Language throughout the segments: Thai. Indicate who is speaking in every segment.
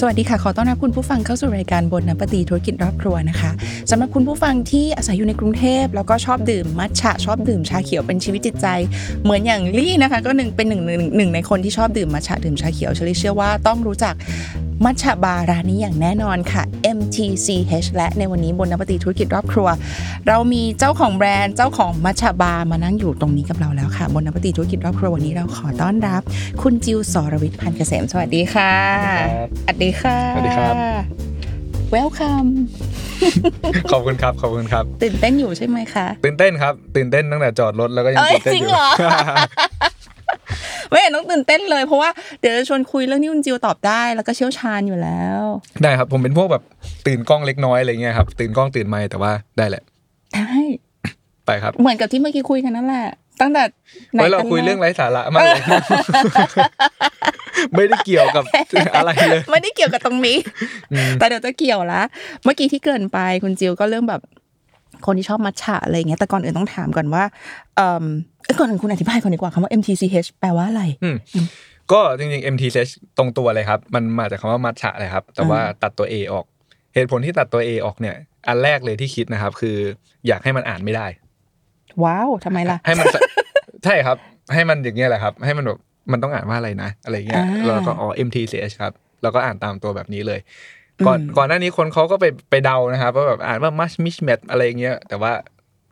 Speaker 1: สวัสดีค่ะ ขอต้อนรับคุณผู้ฟังเข้าสู่รายการบนนปฏีธุรกิจรอบครัวนะคะสำหรับคุณผู้ฟังที่อาศัยอยู่ในกรุงเทพแล้วก็ชอบดื่มมัทฉะชอบดื่มชาเขียวเป็นชีวิตจิตใจ เหมือนอย่างลี่นะคะ ก็หนึ่งเป็นหนึ่งหนึ่งหนึ่งในคนที่ชอบดื่มมัทฉะดื่มชาเขียวเชลิเชื่อว่าต้องรู้จักมัทฉะบาร์ร้านนี้อย่างแน่นอนค่ะ MTCH และในวันนี้บนนปตีธุรกิจรอบครัว เรามีเจ้าของแบรนด์เจ้าของมัทฉะบาร์มานั่งอยู่ตรงนี้กับเราแล้วค่ะ บนนปตีธุรกิจรอบครัววันนี้เราขอต้อนรับ คุณจิวสรวิทย์พันธ์เกษมสวัสดีค่ะสวัสดีค่ะ
Speaker 2: สวัสดีครับ
Speaker 1: Welcome
Speaker 2: ขอบคุณครับ ขอบคุณครับ
Speaker 1: ตื่นเต้นอยู่ใช่ไหมคะ
Speaker 2: ตื่นเต้นครับ ตื่นเต้นตั้งแต่จอดรถแล้วก็ยัง
Speaker 1: เอ้ย
Speaker 2: ตื่นเต้น
Speaker 1: จริ
Speaker 2: องยู่
Speaker 1: เหรอ ไม่เห็นต้องตื่นเต้นเลยเพราะว่าเดี๋ยวจะชวนคุยเรื่องที่คุณจิวตอบได้ แล้วก็เชี่ยวชาญอยู่แล้ว
Speaker 2: ได้ครับ ผมเป็นพวกแบบตื่นกล้องเล็กน้อยอะไรเงี้ยครับ ตื่นกล้องตื่นไมค์แต่ว่าได้แหละ
Speaker 1: ได้
Speaker 2: ไปครับ
Speaker 1: เหมือนกับที่เมื่อกี้คุยกันนั่นแหละ ตั้งแต่ไหน
Speaker 2: ไว้เรา
Speaker 1: กัน
Speaker 2: คุย
Speaker 1: แรก
Speaker 2: เรื่องไร้สาระมากเลยไม่ได้เกี่ยวกับอะไรเลย
Speaker 1: ไม่ได้เกี่ยวกับตรงนี้ แต่เดี๋ยวจะเกี่ยวละ เมื่อกี้ที่เกรินไปคุณจิวก็เรื่องแบบ คนที่ชอบมัทฉะอะไรอย่างเงี้ยแต่ก่อนอื่นต้องถามก่อนว่าเอ่อเอ้ย ก่อนอื่นคุณอธิบายก่อนดีกว่าคำว่า MTCH แปลว่าอะไร
Speaker 2: อืมก็จริงๆ MTH ตรงตัวเลยครับ มันมาจากคำว่ามัทฉะเลยครับ แต่ว่าตัดตัว A ออก เหตุผลที่ตัดตัว A ออกเนี่ย อันแรกเลยที่คิดนะครับ คืออยากให้มันอ่านไม่ได้
Speaker 1: ว้าวทำไมล่ะ
Speaker 2: ให้มันใช่ครับ ให้มันอย่างเงี้ยแหละครับ ให้มันแบบมันต้องอ่านว่าอะไรนะ อะไรเงี้ย
Speaker 1: อ่า
Speaker 2: แล้วก็อ๋อ MTCH ครับ แล้วก็อ่านตามตัวแบบนี้เลย ก่อนก่อนหน้านี้คนเขาก็ไปไปเดานะครับว่าแบบอ่านว่า much mish met อะไรเงี้ย แต่ว่า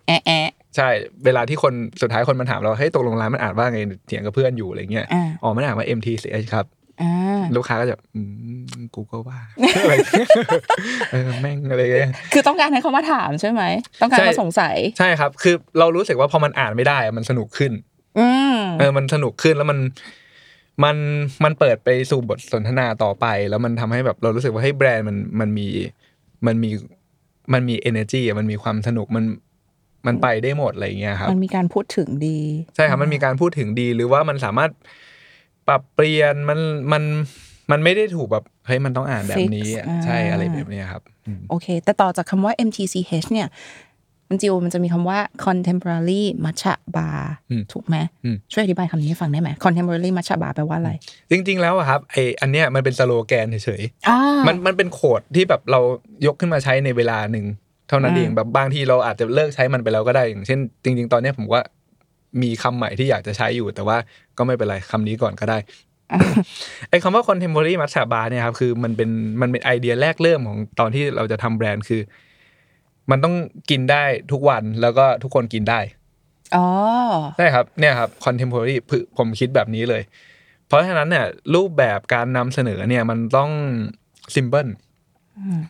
Speaker 1: แอะแอะ
Speaker 2: ใช่เวลาที่คนสุดท้ายคนมันถามเราให้ยตกลงร้านมันอ่านว่าไงเถียงกับเพื่อนอยู่อะไรเงี้ย
Speaker 1: อ่า
Speaker 2: อ๋อมันอ่านว่า MTCH ครับ
Speaker 1: อ่า
Speaker 2: ลูกค้าก็จะอืมกูก็ว่าอะไรเงี้ยเออแม่งอะไรเงี้ย
Speaker 1: คือต้องการให้เขามาถามใช่ไหม ต้องการ
Speaker 2: ใช่
Speaker 1: มาสงสัย
Speaker 2: ใช่ครับ คือเรารู้สึกว่าพอมันอ่านไม่ได้อะมันสนุกขึ้น
Speaker 1: อืม
Speaker 2: เออมันสนุกขึ้นแล้วมันมันมันเปิดไปสู่บทสนทนาต่อไป แล้วมันทำให้แบบเรารู้สึกว่าให้ยแบรนด์มันมันมีมันมีมันมี energy อะมันมีความสนุกมัน มันไปได้หมดอะไรอย่างเงี้ยครับ
Speaker 1: มันมีการพูดถึงดี
Speaker 2: ใช่ครับมันมีการพูดถึงดีหรือว่ามันสามารถปรับเปลี่ยนมันมันมันไม่ได้ถูกแบบเฮ้ยมันต้องอ่านแบบนี้อะ
Speaker 1: Fix อ่า
Speaker 2: ใช่อะไรแบบเนี้ยครับอืม
Speaker 1: โอเค แต่ต่อจากคำว่า MTCH เนี่ยมันจิวมันจะมีคำว่า contemporary matcha bar
Speaker 2: อืม
Speaker 1: ถูกไหม
Speaker 2: อืม
Speaker 1: ช่วยอธิบายคำนี้ให้ฟังได้ไหม contemporary matcha bar แปลว่าอะไร
Speaker 2: จริง ๆ แล้วอะครับไออันเนี้ยมันเป็นสโลแกนเฉยๆ
Speaker 1: อ่า
Speaker 2: มันมันเป็นโคดที่แบบเรายกขึ้นมาใช้ในเวลาหนึ่งเท่านั้น
Speaker 1: อ่า
Speaker 2: เองแบบบางทีเราอาจจะเลิกใช้มันไปแล้วก็ได้อย่างเช่น จริง ๆ ตอนเนี้ยผมว่ามีคำใหม่ที่อยากจะใช้อยู่ แต่ว่าก็ไม่เป็นไรคำนี้ก่อนก็ได้ไอ้คำว่า contemporary matcha bar เนี่ยครับคือมันเป็นมันเป็นไอเดียแรกเริ่มของตอนที่เราจะทำแบรนด์คือ มันต้องกินได้ทุกวันแล้วก็ทุกคนกินได้
Speaker 1: อ๋อ
Speaker 2: ใช่ครับเนี่ยครับ contemporary คือผมคิดแบบนี้เลย เพราะฉะนั้นเนี่ยรูปแบบการนำเสนอเนี่ยมันต้อง simple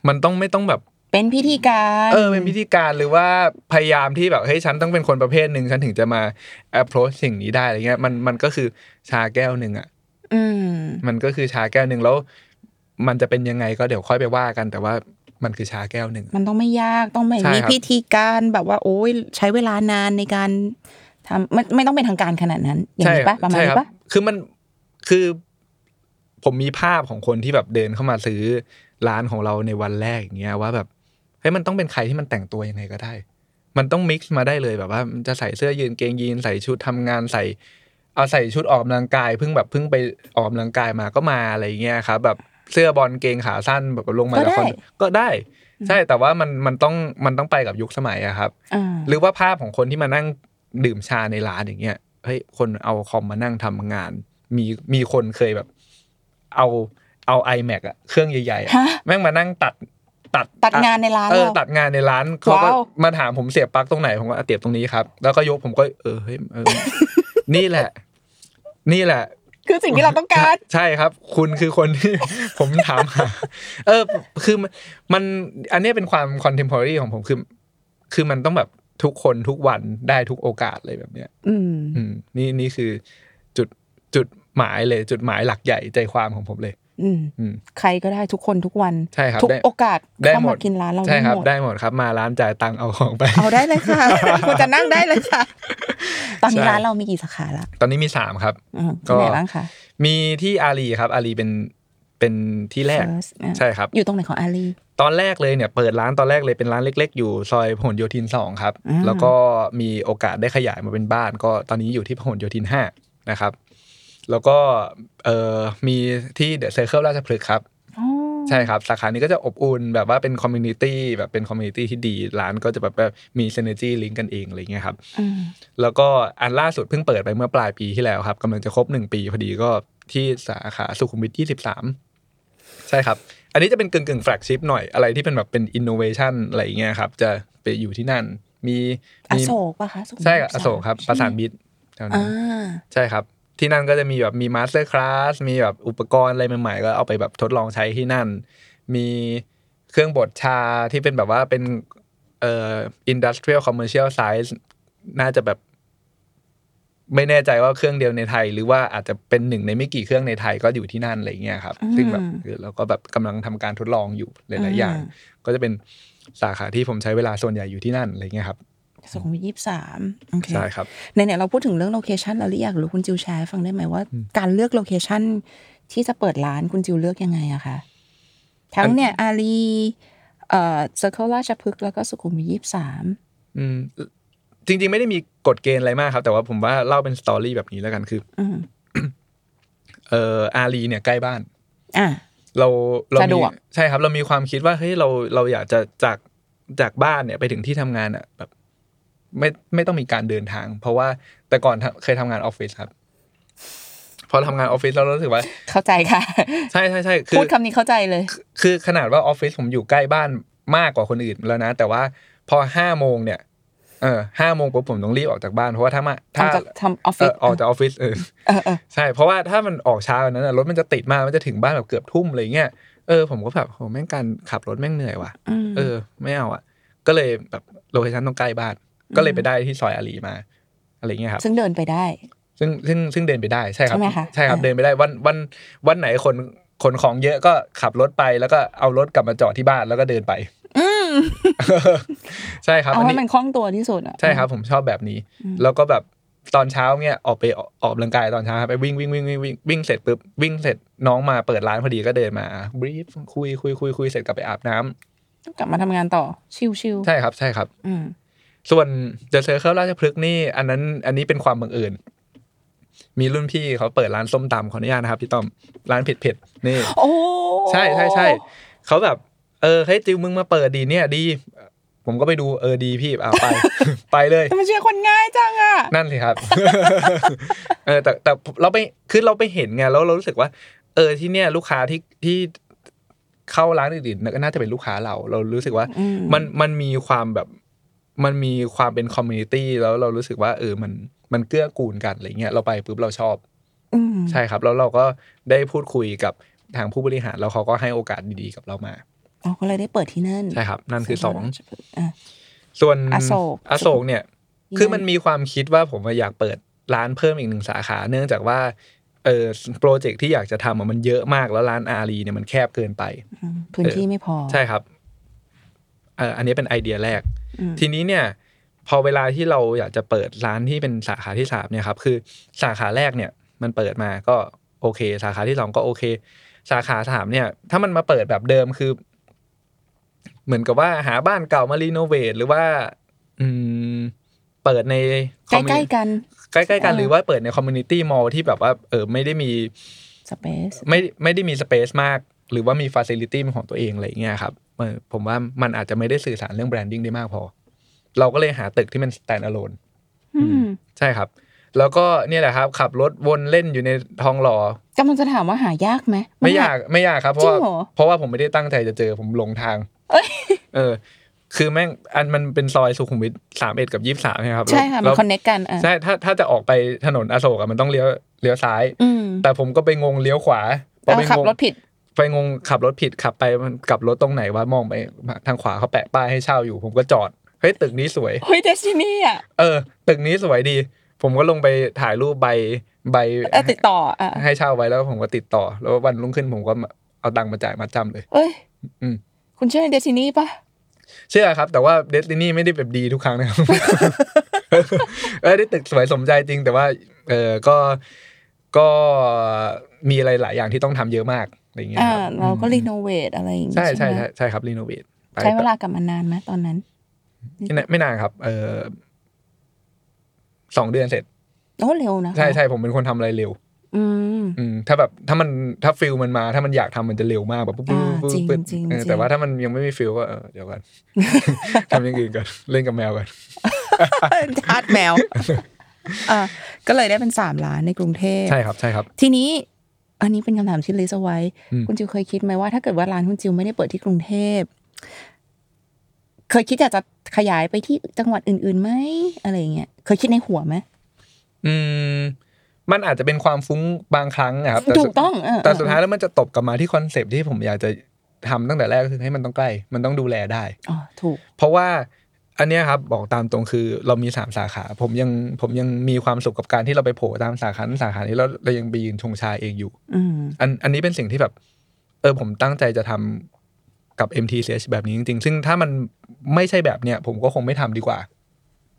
Speaker 2: มันต้องไม่ต้องแบบ
Speaker 1: เป็นพิธีการ
Speaker 2: เออเป็นพิธีการหรือว่าพยายามที่แบบเฮ้ยฉันต้องเป็นคนประเภทหนึ่งฉันถึงจะมา approach สิ่งนี้ได้อะไรเงี้ยมันมันก็คือชาแก้วหนึ่งอะ
Speaker 1: อืม
Speaker 2: มันก็คือชาแก้วหนึ่งแล้ว มันจะเป็นยังไงก็เดี๋ยวค่อยไปว่ากันแต่ว่ามันคือชาแก้วหนึ่ง
Speaker 1: มันต้องไม่ยากต้องไม่
Speaker 2: ใช่
Speaker 1: มี
Speaker 2: ครับ
Speaker 1: พิธีการแบบว่า โอ้ยใช้เวลานานในการทำไม่ไม่ต้องเป็นทางการขนาดนั้นอย่างนี้ปะประมาณ
Speaker 2: ใช่
Speaker 1: นี้
Speaker 2: ครับ
Speaker 1: ปะ
Speaker 2: คือมันคือผมมีภาพของคนที่แบบเดินเข้ามาซื้อร้านของเราในวันแรกอย่างเงี้ยว่าแบบ เฮ้ยมันต้องเป็นใครที่มันแต่งตัวยังไงก็ได้ มันต้องมิกซ์มาได้เลยแบบว่ามันจะใส่เสื้อยืนเกงยีนใส่ชุดทำงานใส่เอาใส่ชุดออกกำลังกายเพิ่งแบบเพิ่งไปออกกำลังกายมาก็มาอะไรอย่างเงี้ยครับแบบเสื้อบอลเกงขาสั้นแบบลงมาจากคอนก็ได้ ใช่แต่ว่ามันมันต้องมันต้องไปกับยุคสมัยอะครับ
Speaker 1: อ่า
Speaker 2: หรือว่าภาพของคนที่มานั่งดื่มชาในร้านอย่างเงี้ยเฮ้ยคนเอาคอมมานั่งทำงาน มีมีคนเคยแบบ เอาเอา iMac อะเครื่องใหญ่ๆอะ
Speaker 1: ฮะ
Speaker 2: แม่งมานั่งตัด ตัด
Speaker 1: ตัดงานในร้าน
Speaker 2: เออ
Speaker 1: เรา
Speaker 2: ตัดงานในร้านเขาก็
Speaker 1: ว้าว
Speaker 2: มาถามผมเสียบปลั๊กตรงไหนผมก็อะเสียบตรงนี้ครับ แล้วก็ยกผมก็เออเฮ้ยเออนี่แหละ นี่แหละ
Speaker 1: คือสิ่งที่เราต้องการ
Speaker 2: ใช่ครับ คุณคือคนที่ผมถามหาเออ คือมันมันอันเนี้ยเป็นความคอนเทมพอรี่ของผมคือ คือมันต้องแบบทุกคนทุกวันได้ทุกโอกาสเลยแบบเนี้ย
Speaker 1: อืม
Speaker 2: อืมนี่นี่คือจุดจุดหมายเลย จุดหมายหลักใหญ่ใจความของผมเลย
Speaker 1: อืม
Speaker 2: อืม
Speaker 1: ใครก็ได้ทุกคนทุกวัน
Speaker 2: ใช่ครับ
Speaker 1: ทุก
Speaker 2: ได้
Speaker 1: โอกาส
Speaker 2: ได้
Speaker 1: เข้า
Speaker 2: หม
Speaker 1: มา
Speaker 2: ด
Speaker 1: กินร้านเรา
Speaker 2: ใช่
Speaker 1: ได้
Speaker 2: ครับ
Speaker 1: หมด
Speaker 2: ได้หมดครับ มาร้านจ่ายตังค์เอาของไป
Speaker 1: เอาได้เลยค่ะคุณจะนั่งได้เลยค่ะ ตอนนี้
Speaker 2: ใช่
Speaker 1: ร้านเรามีกี่สาขาละ
Speaker 2: ตอนนี้มีสามครับ
Speaker 1: อืม
Speaker 2: ก็
Speaker 1: ที่ไหนบ้างคะ
Speaker 2: มีที่อารีครับ อารีเป็นเป็นที่แรก
Speaker 1: First อะ
Speaker 2: ใช่ครับ
Speaker 1: อยู่ตรงไหนของอารี
Speaker 2: ตอนแรกเลยเนี่ยเปิดร้านตอนแรกเลยเป็นร้านเล็ก ๆ อยู่ซอยพหลโยธินสองครับ
Speaker 1: อืม
Speaker 2: แล้วก็มีโอกาสได้ขยายมาเป็นบ้าน ก็ตอนนี้อยู่ที่พหลโยธินห้านะครับ แล้วก็เอ่อมีที่ The Circle ราชพฤกษ์ครับ
Speaker 1: อ๋อ
Speaker 2: ใช่ครับ สาขานี้ก็จะอบอุ่นแบบว่าเป็น community แบบเป็น community ที่ดีร้านก็จะแบบแบบมี synergy link กันเองอะไรเงี้ยครับ
Speaker 1: อืม
Speaker 2: แล้วก็อันล่าสุดเพิ่งเปิดไปเมื่อปลายปีที่แล้วครับกำลังจะครบหนึ่งปีพอดีก็ที่สาขาสุขุมวิทยี่สิบสามใช่ครับ อันนี้จะเป็นกึ่งกึ่ง flagship หน่อยอะไรที่เป็นแบบเป็นอินโนเวชันอะไรอย่างเงี้ยครับ จะไปอยู่ที่นั่น มี มีอ
Speaker 1: โศกป่ะคะสุขุมวิท
Speaker 2: ใช่ครับอ
Speaker 1: สาม
Speaker 2: โศกครับ
Speaker 1: ใช่
Speaker 2: ประสาน
Speaker 1: ไหม
Speaker 2: มิตรแถวนั้
Speaker 1: อ่า
Speaker 2: ใช่ครับ ที่นั่นก็จะมีแบบมี masterclass มีแบบอุปกรณ์อะไรใหม่ๆก็เอาไปแบบทดลองใช้ที่นั่น มีเครื่องบดชาที่เป็นแบบว่าเป็นเอ่อ industrial commercial size น่าจะแบบไม่แน่ใจว่าเครื่องเดียวในไทย หรือว่าอาจจะเป็นหนึ่งในไม่กี่เครื่องในไทยก็อยู่ที่นั่นอะไรเงี้ยครับ
Speaker 1: อืม
Speaker 2: ซึ่งแบบเออเราก็แบบกำลังทำการทดลองอยู่หลาย ๆ อย่าง
Speaker 1: อืม
Speaker 2: ก็จะเป็นสาขาที่ผมใช้เวลาส่วนใหญ่อยู่ที่นั่นอะไรเงี้ยครับ
Speaker 1: สุขุมวิทยี่สิบสามโอเค
Speaker 2: ใช่ครับ
Speaker 1: ในเนี่ยเราพูดถึงเรื่องโลเคชันแล้วหรืออยากรู้คุณจิวแชร์ให้ฟังได้ไหมว่า การเลือก location ที่จะเปิดร้านคุณจิวเลือกยังไงอะคะทั้งเนี่ยอารีเอ่อ Circle ราชพฤกษ์แล้วก็สุขุมวิทยี่สิบสาม
Speaker 2: อืมจริง ๆ ไม่ได้มีกฎเกณฑ์อะไรมากครับ แต่ว่าผมว่าเล่าเป็น story แบบนี้แล้วกันคือ
Speaker 1: อืม
Speaker 2: เอ่ออารีเนี่ยใกล้บ้าน
Speaker 1: อะ
Speaker 2: เราเรา
Speaker 1: สะด
Speaker 2: มี
Speaker 1: วก
Speaker 2: ใช่ครับ เรามีความคิดว่าเฮ้ยเราเราอยากจะจากจากบ้านเนี่ยไปถึงที่ทำงานอะแบบ ไม่ไม่ต้องมีการเดินทาง เพราะว่าแต่ก่อนทำเคยทำงานออฟฟิศครับพอทำงานออฟฟิศเรารู้สึกว่า
Speaker 1: เข้าใจค่ะ
Speaker 2: ใช่ใช่ใช่คือพู
Speaker 1: ดคำนี้เข้าใจเลย
Speaker 2: คือขนาดว่าออฟฟิศผมอยู่ใกล้บ้านมากกว่าคนอื่นแล้วนะ แต่ว่าพอห้าโมงเนี่ยเออห้าโมงปุ๊บผมต้องรีบออกจากบ้านเพราะว่าถ้ามาถ้า
Speaker 1: ทำจากทำออฟ
Speaker 2: เอ
Speaker 1: ฟิศเอ
Speaker 2: อออกจากออฟฟิศเออ
Speaker 1: เออเออ
Speaker 2: ใช่เพราะว่าถ้ามันออกช้ากว่านั้นนะรถมันจะติดมากมันจะถึงบ้านแบบเกือบทุ่มอะไรเงี้ยเออผมก็แบบโหแม่งการขับรถแม่งเหนื่อยว่ะ
Speaker 1: อืม
Speaker 2: เออ ไม่เอาอะ ก็เลยแบบ location ต้องใกล้บ้าน ก็เลยไปได้ที่ซอยอารีมา อะไรเงี้ยครับ
Speaker 1: ซึ่งเดินไปได้
Speaker 2: ซึ่งซึ่งซึ่งเดินไปได้ใช่ครับ
Speaker 1: ใช่ไหมคะ
Speaker 2: ใช่ครับ
Speaker 1: อ่า
Speaker 2: เดินไปได้วันวันวันไหนคนขนของเยอะก็ขับรถไปแล้วก็เอารถกลับมาจอดที่บ้านแล้วก็เดินไป
Speaker 1: อืม
Speaker 2: ใช่ครับ
Speaker 1: เอา
Speaker 2: อัน
Speaker 1: ให้
Speaker 2: นี้
Speaker 1: มันคล่องตัวที่สุดอะ
Speaker 2: ใช่ครับ ผมชอบแบบนี้ แล้วก็แบบตอนเช้าเนี่ยออกไปออกออกกำลังกายตอนเช้าครับไปวิ่งวิ่งวิ่งวิ่งวิ่งวิ่งเสร็จปุ๊บวิ่งเสร็จน้องมาเปิดร้านพอดีก็เดินมาbrief คุยคุยคุยคุยเสร็จกลับไปอาบน้ำ
Speaker 1: กลับมาทำงานต่อ chill
Speaker 2: ใช่ครับใช่ครับ
Speaker 1: ๆอืม
Speaker 2: ส่วน The Circle ราชพฤกษ์นี่อันนั้นอันนี้เป็นความบังเอิญมีรุ่นพี่เขาเปิดร้านส้มตำขออนุญาตนะครับพี่ต้อมร้านเผ็ดเผ็ดๆนี่
Speaker 1: โอ้
Speaker 2: ใช่ใช่ใช่เขาแบบ เออเฮ้ยจิวมึงมาเปิดดีเนี่ยดี ผมก็ไปดูเออดีพี่เอาไป ไปเลย
Speaker 1: แต่มันเชียร์คนง่ายจังอะ
Speaker 2: นั่นสิครับ เออ แต่แต่เราไปคือเราไปเห็นไงแล้วเรารู้สึกว่า เออที่เนี่ย ลูกค้าที่ที่เข้าร้านอื่นๆก็น่าจะเป็นลูกค้าเรา เรารู้สึกว่า
Speaker 1: อืม
Speaker 2: มันมันมีความแบบ มันมีความเป็น community แล้วเรารู้สึกว่า เออมันมันเกื้อกูลกันอะไรเงี้ยเราไปปุ๊บเราชอบ
Speaker 1: อืม
Speaker 2: ใช่ครับ แล้วเราก็ได้พูดคุยกับทางผู้บริหารแล้วเขาก็ให้โอกาสดีๆกับเรามา
Speaker 1: อ๋อก็เลยได้เปิดที่นั่น
Speaker 2: ใช่ครับ นั่นคือสอง
Speaker 1: อะ
Speaker 2: ส่วน
Speaker 1: อโศก
Speaker 2: อโศกเนี่ย
Speaker 1: ยังไง
Speaker 2: คือมันมีความคิดว่าผมอยากเปิดร้านเพิ่มอีกหนึ่งสาขา เนื่องจากว่าเออโปรเจกต์ที่อยากจะทำอะมันเยอะมากแล้วร้านอารีเนี่ยมันแคบเกินไป
Speaker 1: อืมพื้นที่ไม่พอ
Speaker 2: ใช่ครับเอออันนี้เป็นไอเดียแรก
Speaker 1: อืม
Speaker 2: ทีนี้เนี่ยพอเวลาที่เราอยากจะเปิดร้านที่เป็นสาขาที่สามเนี่ยครับคือสาขาแรกเนี่ยมันเปิดมาก็โอเค สาขาที่สองก็โอเค สาขาสามเนี่ย ถ้ามันมาเปิดแบบเดิมคือ เหมือนกับว่าหาบ้านเก่ามารีโนเวทหรือว่า อืมเปิดใน
Speaker 1: ใกล้ๆกัน
Speaker 2: ใกล้ๆกัน
Speaker 1: เออ
Speaker 2: หรือว่าเปิดใน community mall ที่แบบว่า เออไม่ได้มี
Speaker 1: space
Speaker 2: ไม่ไม่ได้มี space มาก หรือว่ามีฟ a ซิลิตี้เป็นของตัวเองอะไรอย่างเงี้ยครับเออ ผมว่ามันอาจจะไม่ได้สื่อสารเรื่อง branding ได้มากพอ เราก็เลยหาตึกที่มัน stand alone
Speaker 1: อืม
Speaker 2: ใช่ครับ แล้วก็เนี่ยแหละครับ ขับรถวนเล่นอยู่ในทองหล่อ
Speaker 1: กำลังจะถามว่าหายากไหม
Speaker 2: ไม่ยากไม่ยากครับ เพราะว่า
Speaker 1: จริงเหรอ
Speaker 2: เพราะว่าผมไม่ได้ตั้งใจจะเจอผมหลงทาง
Speaker 1: เอ้ย
Speaker 2: เออ คือแม่งอันมันเป็นซอยสุขุมวิทสามเอ็ดกับยี่สามครับ
Speaker 1: ใช่ค่ะมัน
Speaker 2: แล้ว
Speaker 1: คอนเน c กกันอะ
Speaker 2: ใช่ถ้าถ้าจะออกไปถนนอโศกอะมันต้องเลี้ยวเลี้ยวซ้าย
Speaker 1: อืม
Speaker 2: แต่ผมก็ไปงงเลี้ยวขวาพอ
Speaker 1: เอา
Speaker 2: ไป
Speaker 1: ขับ
Speaker 2: งง
Speaker 1: รถผิด
Speaker 2: ไปงงขับรถผิดขับไปมันกลับรถตรงไหนวะมองไปทางขวาเขาแปะป้ายให้เช่าอยู่ ผมก็จอดเฮ้ยตึกนี้สวย
Speaker 1: เฮ้ยเดซินี่อะ
Speaker 2: เออ ตึกนี้สวยดี ผมก็ลงไปถ่ายรูปใบใบ
Speaker 1: เออติดต่ออะ
Speaker 2: ให้เช่าไว้แล้วผมก็ติดต่อ แล้ววันรุ่งขึ้นผมก็เอาตังค์มาจ่ายมัดจำเลย
Speaker 1: เอ้ย
Speaker 2: อืม
Speaker 1: คุณเชื่อใน destiny ปะ
Speaker 2: เชื่อครับ แต่ว่า destiny ไม่ได้แบบดีทุกครั้งนะครับเออได้ตึกสวยสมใจจริง แต่ว่า เออก็ก็มีอะไรหลายอย่างที่ต้องทำเยอะมาก อะไรอย่างเงี้ย
Speaker 1: อ่า
Speaker 2: ครับ
Speaker 1: เราก็ re novate อะไรอย่างงี้
Speaker 2: ใช่ใช่
Speaker 1: ไหม
Speaker 2: ใช่ใช่ครับ renovate
Speaker 1: ใช้เวลากลับมานานไหมตอนนั้น
Speaker 2: ไม่นานไม่นานครับ เออสองเดือนเสร็จ
Speaker 1: โอ้เร็วนะ
Speaker 2: ใช่ใช่ผมเป็นคนทำอะไรเร็ว
Speaker 1: อืม
Speaker 2: อืมถ้าแบบถ้ามันถ้า feel มันมา ถ้ามันอยากทำมันจะเร็วมากแบบปุ๊บปุ๊บ
Speaker 1: อ่า
Speaker 2: ปุ๊บ
Speaker 1: จริง
Speaker 2: ปุ๊บ
Speaker 1: จริง
Speaker 2: เออ
Speaker 1: จริง
Speaker 2: แต่ว่าถ้ามันยังไม่มี feel ก็เออเดี๋ยวก่อนทำอย่างอื่นก่อนเล่นกับแมวก่อน
Speaker 1: ทาสแมวอะก็เลยได้เป็นสามร้านในกรุงเทพ
Speaker 2: ใช่ครับใช่ครับ
Speaker 1: ทีนี้ อันนี้เป็นคำถามที่ list เอาไว้
Speaker 2: อืม
Speaker 1: คุณจิวเคยคิดไหมว่าถ้าเกิดว่าร้านคุณจิวไม่ได้เปิดที่กรุงเทพเคยคิดอยากจะขยายไปที่จังหวัดอื่นๆไหมอะไรอย่างเงี้ยเคยคิดในหัวไหม
Speaker 2: อืมมันอาจจะเป็นความฟุ้งบางครั้งอะครับแต่
Speaker 1: ถู
Speaker 2: สุ
Speaker 1: ก
Speaker 2: ด
Speaker 1: ต้องเออ
Speaker 2: แต่สุดท้ายแล้วมันจะตบกลับมาที่ concept ที่ผมอยากจะทำตั้งแต่แรกก็คือให้มันต้องใกล้ มันต้องดูแลได้
Speaker 1: อ๋อถูก
Speaker 2: เพราะว่า อันเนี้ยครับบอกตามตรงคือเรามีสามสาขา ผมยังผมยังมีความสุขกับการที่เราไปโผล่ตามสาขานั้นสาขานี้แล้วเรายังไปยืนชงชาเองอยู่
Speaker 1: อืม
Speaker 2: อันอันนี้เป็นสิ่งที่แบบ เออผมตั้งใจจะทำกับ MTCH แบบนี้จริง ๆ ซึ่งถ้ามันไม่ใช่แบบเนี้ยผมก็คงไม่ทำดีกว่า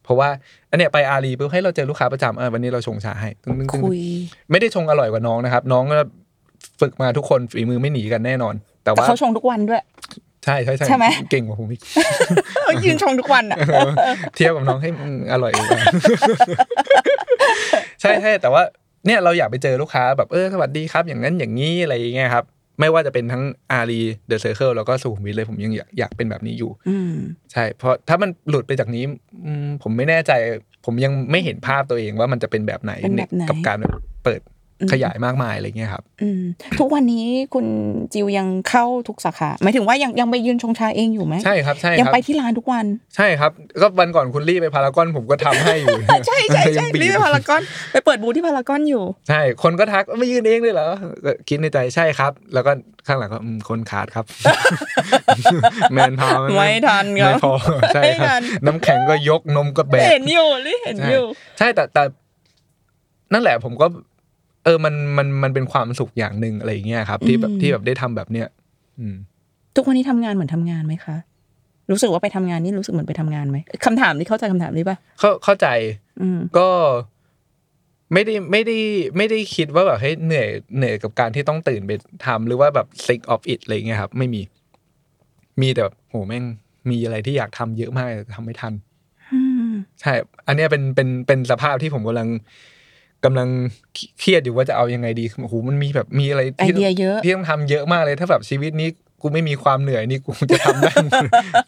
Speaker 2: เพราะว่าอันเนี้ยไปอารีปุ๊บให้เราเจอลูกค้าประจำเออวันนี้เราชงชาให้ตึ้งตึ้งตึ้ง
Speaker 1: คุย
Speaker 2: ไม่ได้ชงอร่อยกว่าน้องนะครับ น้องก็ฝึกมาทุกคนฝีมือไม่หนีกันแน่นอน แต่
Speaker 1: แต่
Speaker 2: ว่า
Speaker 1: เขาชงทุกวันด้วย
Speaker 2: ใช่ใช่ใช่
Speaker 1: ใช่ไหม
Speaker 2: เก่งกว่าผมอีก
Speaker 1: ยืนชงทุกวันอะ
Speaker 2: เทียบกับน้องให้อืมอร่อยกว่าใช่ใช่แต่ว่าเนี่ยเราอยากไปเจอลูกค้าแบบเออสวัสดีครับ อย่างนั้นอย่างนี้อะไรอย่างเงี้ยครับ ไม่ว่าจะเป็นทั้งอารีเดอะเซอร์เคิลแล้วก็สุขุมวิทเลยผมยังอยากอยากเป็นแบบนี้อยู่
Speaker 1: อืม
Speaker 2: ใช่ เพราะถ้ามันหลุดไปจากนี้อืมผมไม่แน่ใจ ผมยังไม่เห็นภาพตัวเองว่ามันจะเป็นแบบไหน
Speaker 1: เป็นแบบไหน
Speaker 2: กับการเปิด
Speaker 1: อืม
Speaker 2: ขยายมากมายอะไรเงี้ยครับ
Speaker 1: อืมทุกวันนี้คุณจิวยังเข้าทุกสาขาหมายถึงว่ายังยังไปยืนชงชาเองอยู่ไหม
Speaker 2: ใช่ครับใช่
Speaker 1: ยัง
Speaker 2: ครับ
Speaker 1: ไปที่ร้านทุกวัน
Speaker 2: ใช่ครับ ก็วันก่อนคุณรี่ไปพารากอนผมก็ทำให้อยู่
Speaker 1: ใช่ใช่
Speaker 2: ยั
Speaker 1: ใช่
Speaker 2: งบีบ
Speaker 1: รีบไปพารากอนไปเปิดบูธที่พารากอนอยู่
Speaker 2: ใช่ คนก็ทักไม่ยืนเองเลยเหรอก็คิดในใจใช่ครับ แล้วก็ข้างหลังก็อืมคนขาดครับแมนพาว
Speaker 1: ไม่ทันครับ
Speaker 2: ไม่พอใช่
Speaker 1: ไม่
Speaker 2: ค
Speaker 1: ทั
Speaker 2: รับ
Speaker 1: น
Speaker 2: น้ำแข็งก็ยกนมก็แบก
Speaker 1: เห็นอยู่รีเห็น
Speaker 2: ใช่
Speaker 1: อยู่
Speaker 2: ใช่แต่แต่นั่นแหละผมก็ เออมันมันมันเป็นความสุขอย่างหนึ่งอะไรอย่างเงี้ยครับ ที่แบบ
Speaker 1: อืม
Speaker 2: ที่แบบได้ทำแบบเนี้ยอืม
Speaker 1: ทุกวันนี้ทำงานเหมือนทำงานไหมคะรู้สึกว่าไปทำงานนี่รู้สึกเหมือนไปทำงานไหมคำถามนี้เข้าใจคำถามนี้ป่ะ
Speaker 2: เข้าเข้าใจ
Speaker 1: อืม
Speaker 2: ก็ไม่ได้ไม่ได้ไม่ได้คิดว่าแบบให้ยเหนื่อยเหนื่อยกับการที่ต้องตื่นไปทำหรือว่าแบบ sick of it อะไรเงี้ยครับ ไม่มี มีแต่แบบโหแม่งมีอะไรที่อยากทำเยอะมากแต่ทำไม่ทัน
Speaker 1: อืม
Speaker 2: ใช่ อันเนี้ยเป็นเป็นเป็นสภาพที่ผมกำลัง กำลังเครียดอยู่ว่าจะเอายังไงดีโอ้โหมันมีแบบมีอะไร
Speaker 1: ไอ
Speaker 2: ที่
Speaker 1: เดียเยอะ
Speaker 2: ที่ต้องทำเยอะมากเลย ถ้าแบบชีวิตนี้กูไม่มีความเหนื่อยนี่กูจะทำได้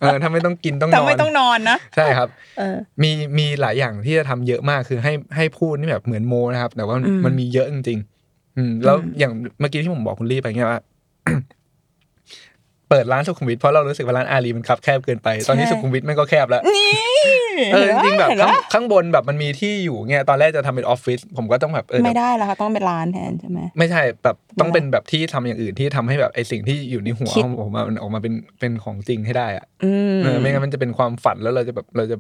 Speaker 2: เออถ้าไม่ต้องกินต้องน
Speaker 1: แต่
Speaker 2: อน
Speaker 1: ไม่ต้องนอนนะ
Speaker 2: ใช่ครับ
Speaker 1: เออ
Speaker 2: มีมีหลายอย่างที่จะทำเยอะมากคือให้ให้พูดนี่แบบเหมือนโมนะครับ แต่ว่า
Speaker 1: อืม
Speaker 2: มันมีเยอะจริงๆอืมแล้ว
Speaker 1: อืม
Speaker 2: อย่างเมื่อกี้ที่ผมบอกคุณลี่ไปเงี้ยว่า เปิดร้านสุขุมวิทเพราะเรารู้สึกว่าร้านอารีมันคับแคบเกินไป ตอนนี้สุขุมวิทมันก็แคบแล้ว
Speaker 1: นี่
Speaker 2: เออจริงๆแบบ
Speaker 1: เห็น
Speaker 2: ข้าง
Speaker 1: ปะ
Speaker 2: ข้างบนแบบมันมีที่อยู่เงี้ยตอนแรกจะทำเป็นออฟฟิศผมก็ต้องแบบเออ
Speaker 1: ไม่ได้แล้วค่ะต้องเป็นร้านแทนใช่ไหม
Speaker 2: ไม่ใช่แบบต้อง
Speaker 1: ไม่ได้
Speaker 2: เป็นแบบที่ทำอย่างอื่นที่ทำให้แบบไอสิ่งที่อยู่ในหัว
Speaker 1: คิด
Speaker 2: ของผมอะมันออกมาเป็นเป็นของจริงให้ได้อะ
Speaker 1: อืม
Speaker 2: เออไม่งั้นมันจะเป็นความฝันแล้วเราจะแบบเราจะ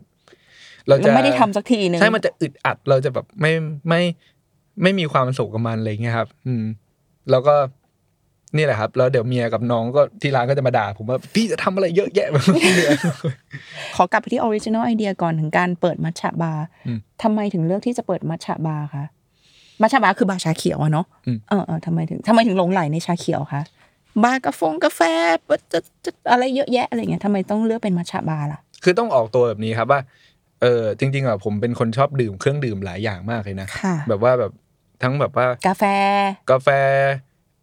Speaker 2: เราจะ
Speaker 1: เราไม่ได้ทำสักทีหนึ่ง
Speaker 2: ใช่มันจะอึดอัดเราจะแบบไม่ไม่ไม่มีความสุขกับมันอะไรเงี้ยครับ อืม แล้วก็ นี่แหละครับ แล้วเดี๋ยวเมียกับน้องก็ที่ร้านก็จะมาด่าผมว่าพี่จะทำอะไรเยอะแยะแบบเหนื่อย
Speaker 1: ขอกลับไปที่ origina l idea ก่อนถึงการเปิดมัทฉะบาร์
Speaker 2: อืม
Speaker 1: ทำไมถึงเลือกที่จะเปิดมัทฉะบาร์คะมัทฉะบาร์คือบาร์ชาเขียวอะเนาะ
Speaker 2: อืม
Speaker 1: เออเออทำไมถึงทำไมถึงหลงใหลในชาเขียวคะบาร์กาแฟกาแฟจะจะอะไรเยอะแยะอะไรเงี้ยทำไมต้องเลือกเป็นมัทฉะบาร์ล่ะ
Speaker 2: คือต้องออกตัวแบบนี้ครับว่าเออจริงๆอะผมเป็นคนชอบดื่มเครื่องดื่มหลายอย่างมากเลยนะ
Speaker 1: ค่ะ
Speaker 2: แบบว่าแบบทั้งแบบว่า
Speaker 1: กาแฟ
Speaker 2: กาแฟ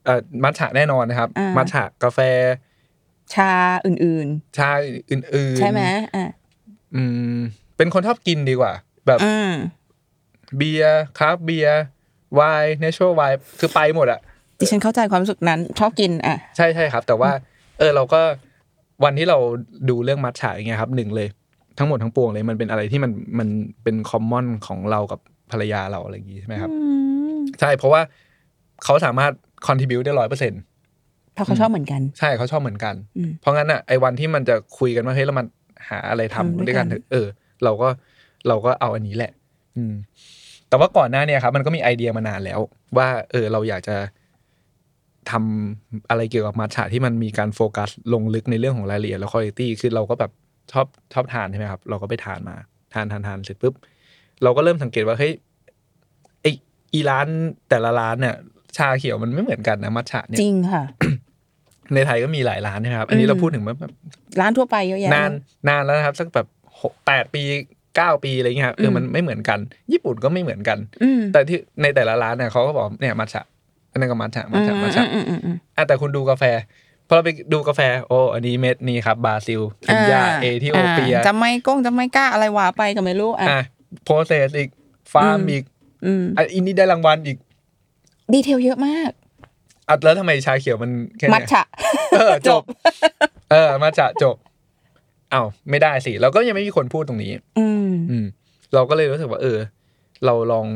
Speaker 2: เอ่อมัทฉะแน่นอนนะครับ
Speaker 1: อ่ามั
Speaker 2: มัทฉะกาแฟ
Speaker 1: ชาอื่น
Speaker 2: ชาอื่น
Speaker 1: ๆ
Speaker 2: ๆ
Speaker 1: ใช่ไหมอะ
Speaker 2: อืม เป็นคนชอบกินดีกว่า แบบ
Speaker 1: อืม
Speaker 2: เบียร์ craft beer ไวน์ natural wine คือไปหมดอะ
Speaker 1: ดิฉันเข้าใจความรู้สึกนั้น ชอบกินอะ
Speaker 2: ใช่ใช่ครับ แต่ว่า เออเราก็วันที่เราดูเรื่องมัทฉะอย่างเงี้ยครับหนึ่งเลยทั้งหมดทั้งปวงเลยมันเป็นอะไรที่มันมันเป็น common ของเรากับภรรยาเราอะไรอย่างงี้ใช่ไหมครับ
Speaker 1: อืม
Speaker 2: ใช่เพราะว่าเขาสามารถ contribute ได้ร้อยเปอร์เซ็น
Speaker 1: เพราะเขาชอบเหมือนกัน
Speaker 2: ใช่เขาชอบเหมือนกัน
Speaker 1: อืม
Speaker 2: เพราะงั้นอะไอ้วันที่มันจะคุยกันว่าเฮ้ยเรามันหาอะไรทำ
Speaker 1: ทำด้วย
Speaker 2: ด้วยกัน
Speaker 1: กัน
Speaker 2: เถอะเออ เราก็เราก็เอาอันนี้แหละ อืม แต่ว่าก่อนหน้าเนี่ยครับ มันก็มีไอเดียมานานแล้ว ว่า เออ เราอยากจะทำอะไรเกี่ยวกับมัทฉะที่มันมีการโฟกัสลงลึกในเรื่องของรายละเอียดและคุณภาพคือเราก็แบบชอบชอบทานใช่ไหมครับ เราก็ไปทานมา ทานทานทานเสร็จปุ๊บเราก็เริ่มสังเกตว่าเฮ้ยไออีร้านแต่ละร้านเนี่ย ชาเขียวมันไม่เหมือนกันนะมัทฉะเนี่ย
Speaker 1: จริงค่ะ
Speaker 2: ในไทยก็มีหลายร้านนะครับ อันนี้
Speaker 1: อืม
Speaker 2: เราพูดถึงว่าแบบ
Speaker 1: ร้านทั่วไปเยอะแยะ
Speaker 2: นานนานแล้วนะครับสักแบบหกแปดปีเก้าปีอะไรเงี้ยครับเออ
Speaker 1: ม
Speaker 2: มันไม่เหมือนกัน ญี่ปุ่นก็ไม่เหมือนกัน
Speaker 1: อืม
Speaker 2: แต่ที่ในแต่ละร้านเนี่ยเขาก็บอกเนี่ยมัทฉะอันนั้นก็มัทฉะมัทฉะมัทฉะ
Speaker 1: อืมอืมอืม
Speaker 2: อะแต่คุณดูกาแฟพอเราไปดูกาแฟ โอ้อันนี้เม็ดนี่ครับบราซิลเคนยาเอธิโอเปียอา
Speaker 1: จจะไม่ก้งจะไม่กล้าอะไรว่าไปก็ไม่รู้อะ
Speaker 2: อะ process อีกฟาร์ม
Speaker 1: อืม
Speaker 2: อีก
Speaker 1: อืม
Speaker 2: อะอันนี้ได้รางวัลอีก
Speaker 1: ดีเทลเยอะมาก
Speaker 2: อะแล้วทำไมชาเขียวมันแค่
Speaker 1: มัท
Speaker 2: เนี้ย
Speaker 1: ฉะ
Speaker 2: เออจบเออมัทฉะจบเอ้าไม่ได้สิเราก็ยังไม่มีคนพูดตรงนี้
Speaker 1: อืม
Speaker 2: อืมเราก็เลยรู้สึกว่า เออ เราลอง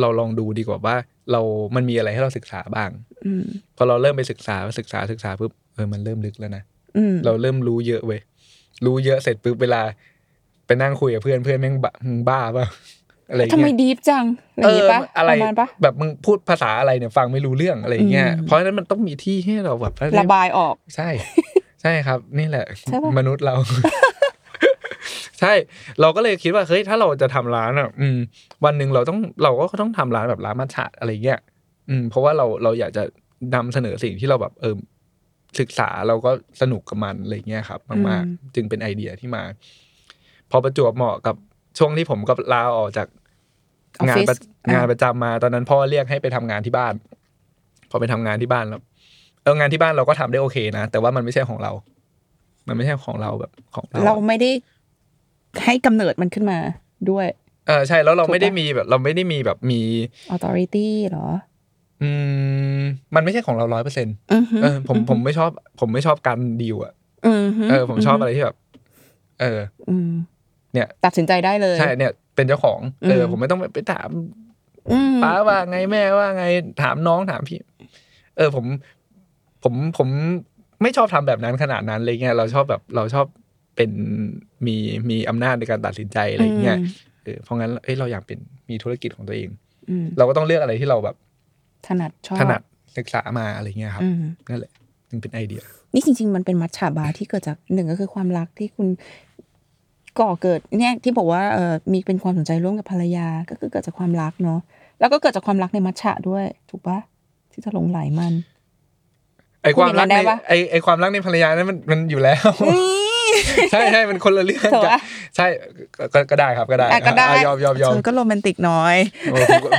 Speaker 2: เราลองดูดีกว่าว่า เรามันมีอะไรให้เราศึกษาบ้าง
Speaker 1: อืม
Speaker 2: พอเราเริ่มไปศึกษาศึกษาศึกษาปุ๊บเออมันเริ่มลึกแล้วนะ
Speaker 1: อืม
Speaker 2: เราเริ่มรู้เยอะเว้ย รู้เยอะเสร็จปุ๊บเวลา ไปนั่งคุยกับเพื่อนเพื่อนแม่งบ้ามึงบ้าเปล่า อะไร
Speaker 1: ทำไม
Speaker 2: เงี้ย
Speaker 1: ดีฟจังอะไร
Speaker 2: เอ
Speaker 1: อย่าง
Speaker 2: อ
Speaker 1: งี้ปะ
Speaker 2: อะไร
Speaker 1: ประมาณปะ
Speaker 2: แบบมึงพูดภาษาอะไรเนี่ยฟังไม่รู้เรื่องอะไรเงี้ย
Speaker 1: อืม
Speaker 2: เพราะฉะนั้นมันต้องมีที่ให้เราแบบได้
Speaker 1: ระบายออก
Speaker 2: ใช่ ใช่ครับ นี่แหละ
Speaker 1: ใช่ปะ
Speaker 2: มนุษย์เรา ใช่ เราก็เลยคิดว่าเฮ้ยถ้าเราจะทำร้านอะ อืม วันหนึ่งเราต้องเราก็ต้องทำร้านแบบร้านมัทฉะอะไรเงี้ยอืม เพราะว่าเราเราอยากจะนำเสนอสิ่งที่เราแบบเออศึกษาเราก็สนุกกับมันอะไรเงี้ยครับ มาก
Speaker 1: อืม
Speaker 2: ๆจึงเป็นไอเดียที่มา พอประจวบเหมาะกับช่วงที่ผมก็ลาออกจาก
Speaker 1: ออฟ
Speaker 2: งาน
Speaker 1: ฟิศ
Speaker 2: ประ
Speaker 1: อะ
Speaker 2: งานประจำมาตอนนั้นพ่อเรียกให้ไปทำงานที่บ้าน พอไปทำงานที่บ้านแล้วเอองานที่บ้านเราก็ทำได้โอเคนะแต่ว่ามันไม่ใช่ของเรา มันไม่ใช่ของเราแบบของเรา
Speaker 1: เราไม่ได้ให้กำเนิดมันขึ้นมาด้วย
Speaker 2: เออใช่แล้วเรา
Speaker 1: ถูกปะ
Speaker 2: ไม่ได้มีแบบ เราไม่ได้มีแบบมี
Speaker 1: authority เหรอ
Speaker 2: อืม มันไม่ใช่ของเราร้อยเปอร์เซ็นต์
Speaker 1: อือฮึ
Speaker 2: เออผมผมไม่ชอบ ผมไม่ชอบการดีลอะ
Speaker 1: อือฮึ
Speaker 2: เออ ผมชอบอะไรที่แบบ เออ
Speaker 1: อืม
Speaker 2: เนี่ย
Speaker 1: ตัดสินใจได้เลย
Speaker 2: ใช่เนี่ย เป็นเจ้าของเอออ
Speaker 1: ม
Speaker 2: ผมไม่ต้องไปถาม
Speaker 1: อืม
Speaker 2: ป้าว่าไงแม่ว่าไงถามน้องถามพี่ เออผมผมผมไม่ชอบทำแบบนั้นขนาดนั้นเลยเงี้ยเราชอบแบบเราชอบเป็นมีมีอำนาจในการตัดสินใจอะไรเงี้ยเออเพราะงั้นเอ้ยเราอยากเป็นมีธุรกิจของตัวเอง
Speaker 1: อืม
Speaker 2: เราก็ต้องเลือกอะไรที่เราแบบ
Speaker 1: ถนัดชอบ
Speaker 2: ถนัดศึกษามาอะไรเงี้ยครับ
Speaker 1: อืม
Speaker 2: นั่นแหละจึงเป็นไอเดีย
Speaker 1: นี่จริง ๆ มันเป็นมัทฉาบาร์ที่เกิดจากหนึ่งก็คือความรักที่คุณ ก่อเกิดเนี่ยที่บอกว่าเออมีเป็นความสนใจร่วมกับภรรยาก็คือเกิดจากความรักเนาะแล้วก็เกิดจากความรักในมัทฉะด้วย ถูกปะที่จะหลงไหลมัน
Speaker 2: ไอความรัก
Speaker 1: พูดอย่างนั้นได้
Speaker 2: ใน
Speaker 1: ปะ
Speaker 2: ไอไอความรักในภรรยานั้นมันมันอยู่แล้วใช่ใช่มันคนละเรื่อง
Speaker 1: ถูก
Speaker 2: กัน
Speaker 1: ปะ
Speaker 2: ใช่ก็ก็ก็ได้ครับก็ได้
Speaker 1: อะก็ได้
Speaker 2: อะยอมยอมยอม
Speaker 1: เธอก็โรแมนติกน้อย
Speaker 2: โอ้ผมก็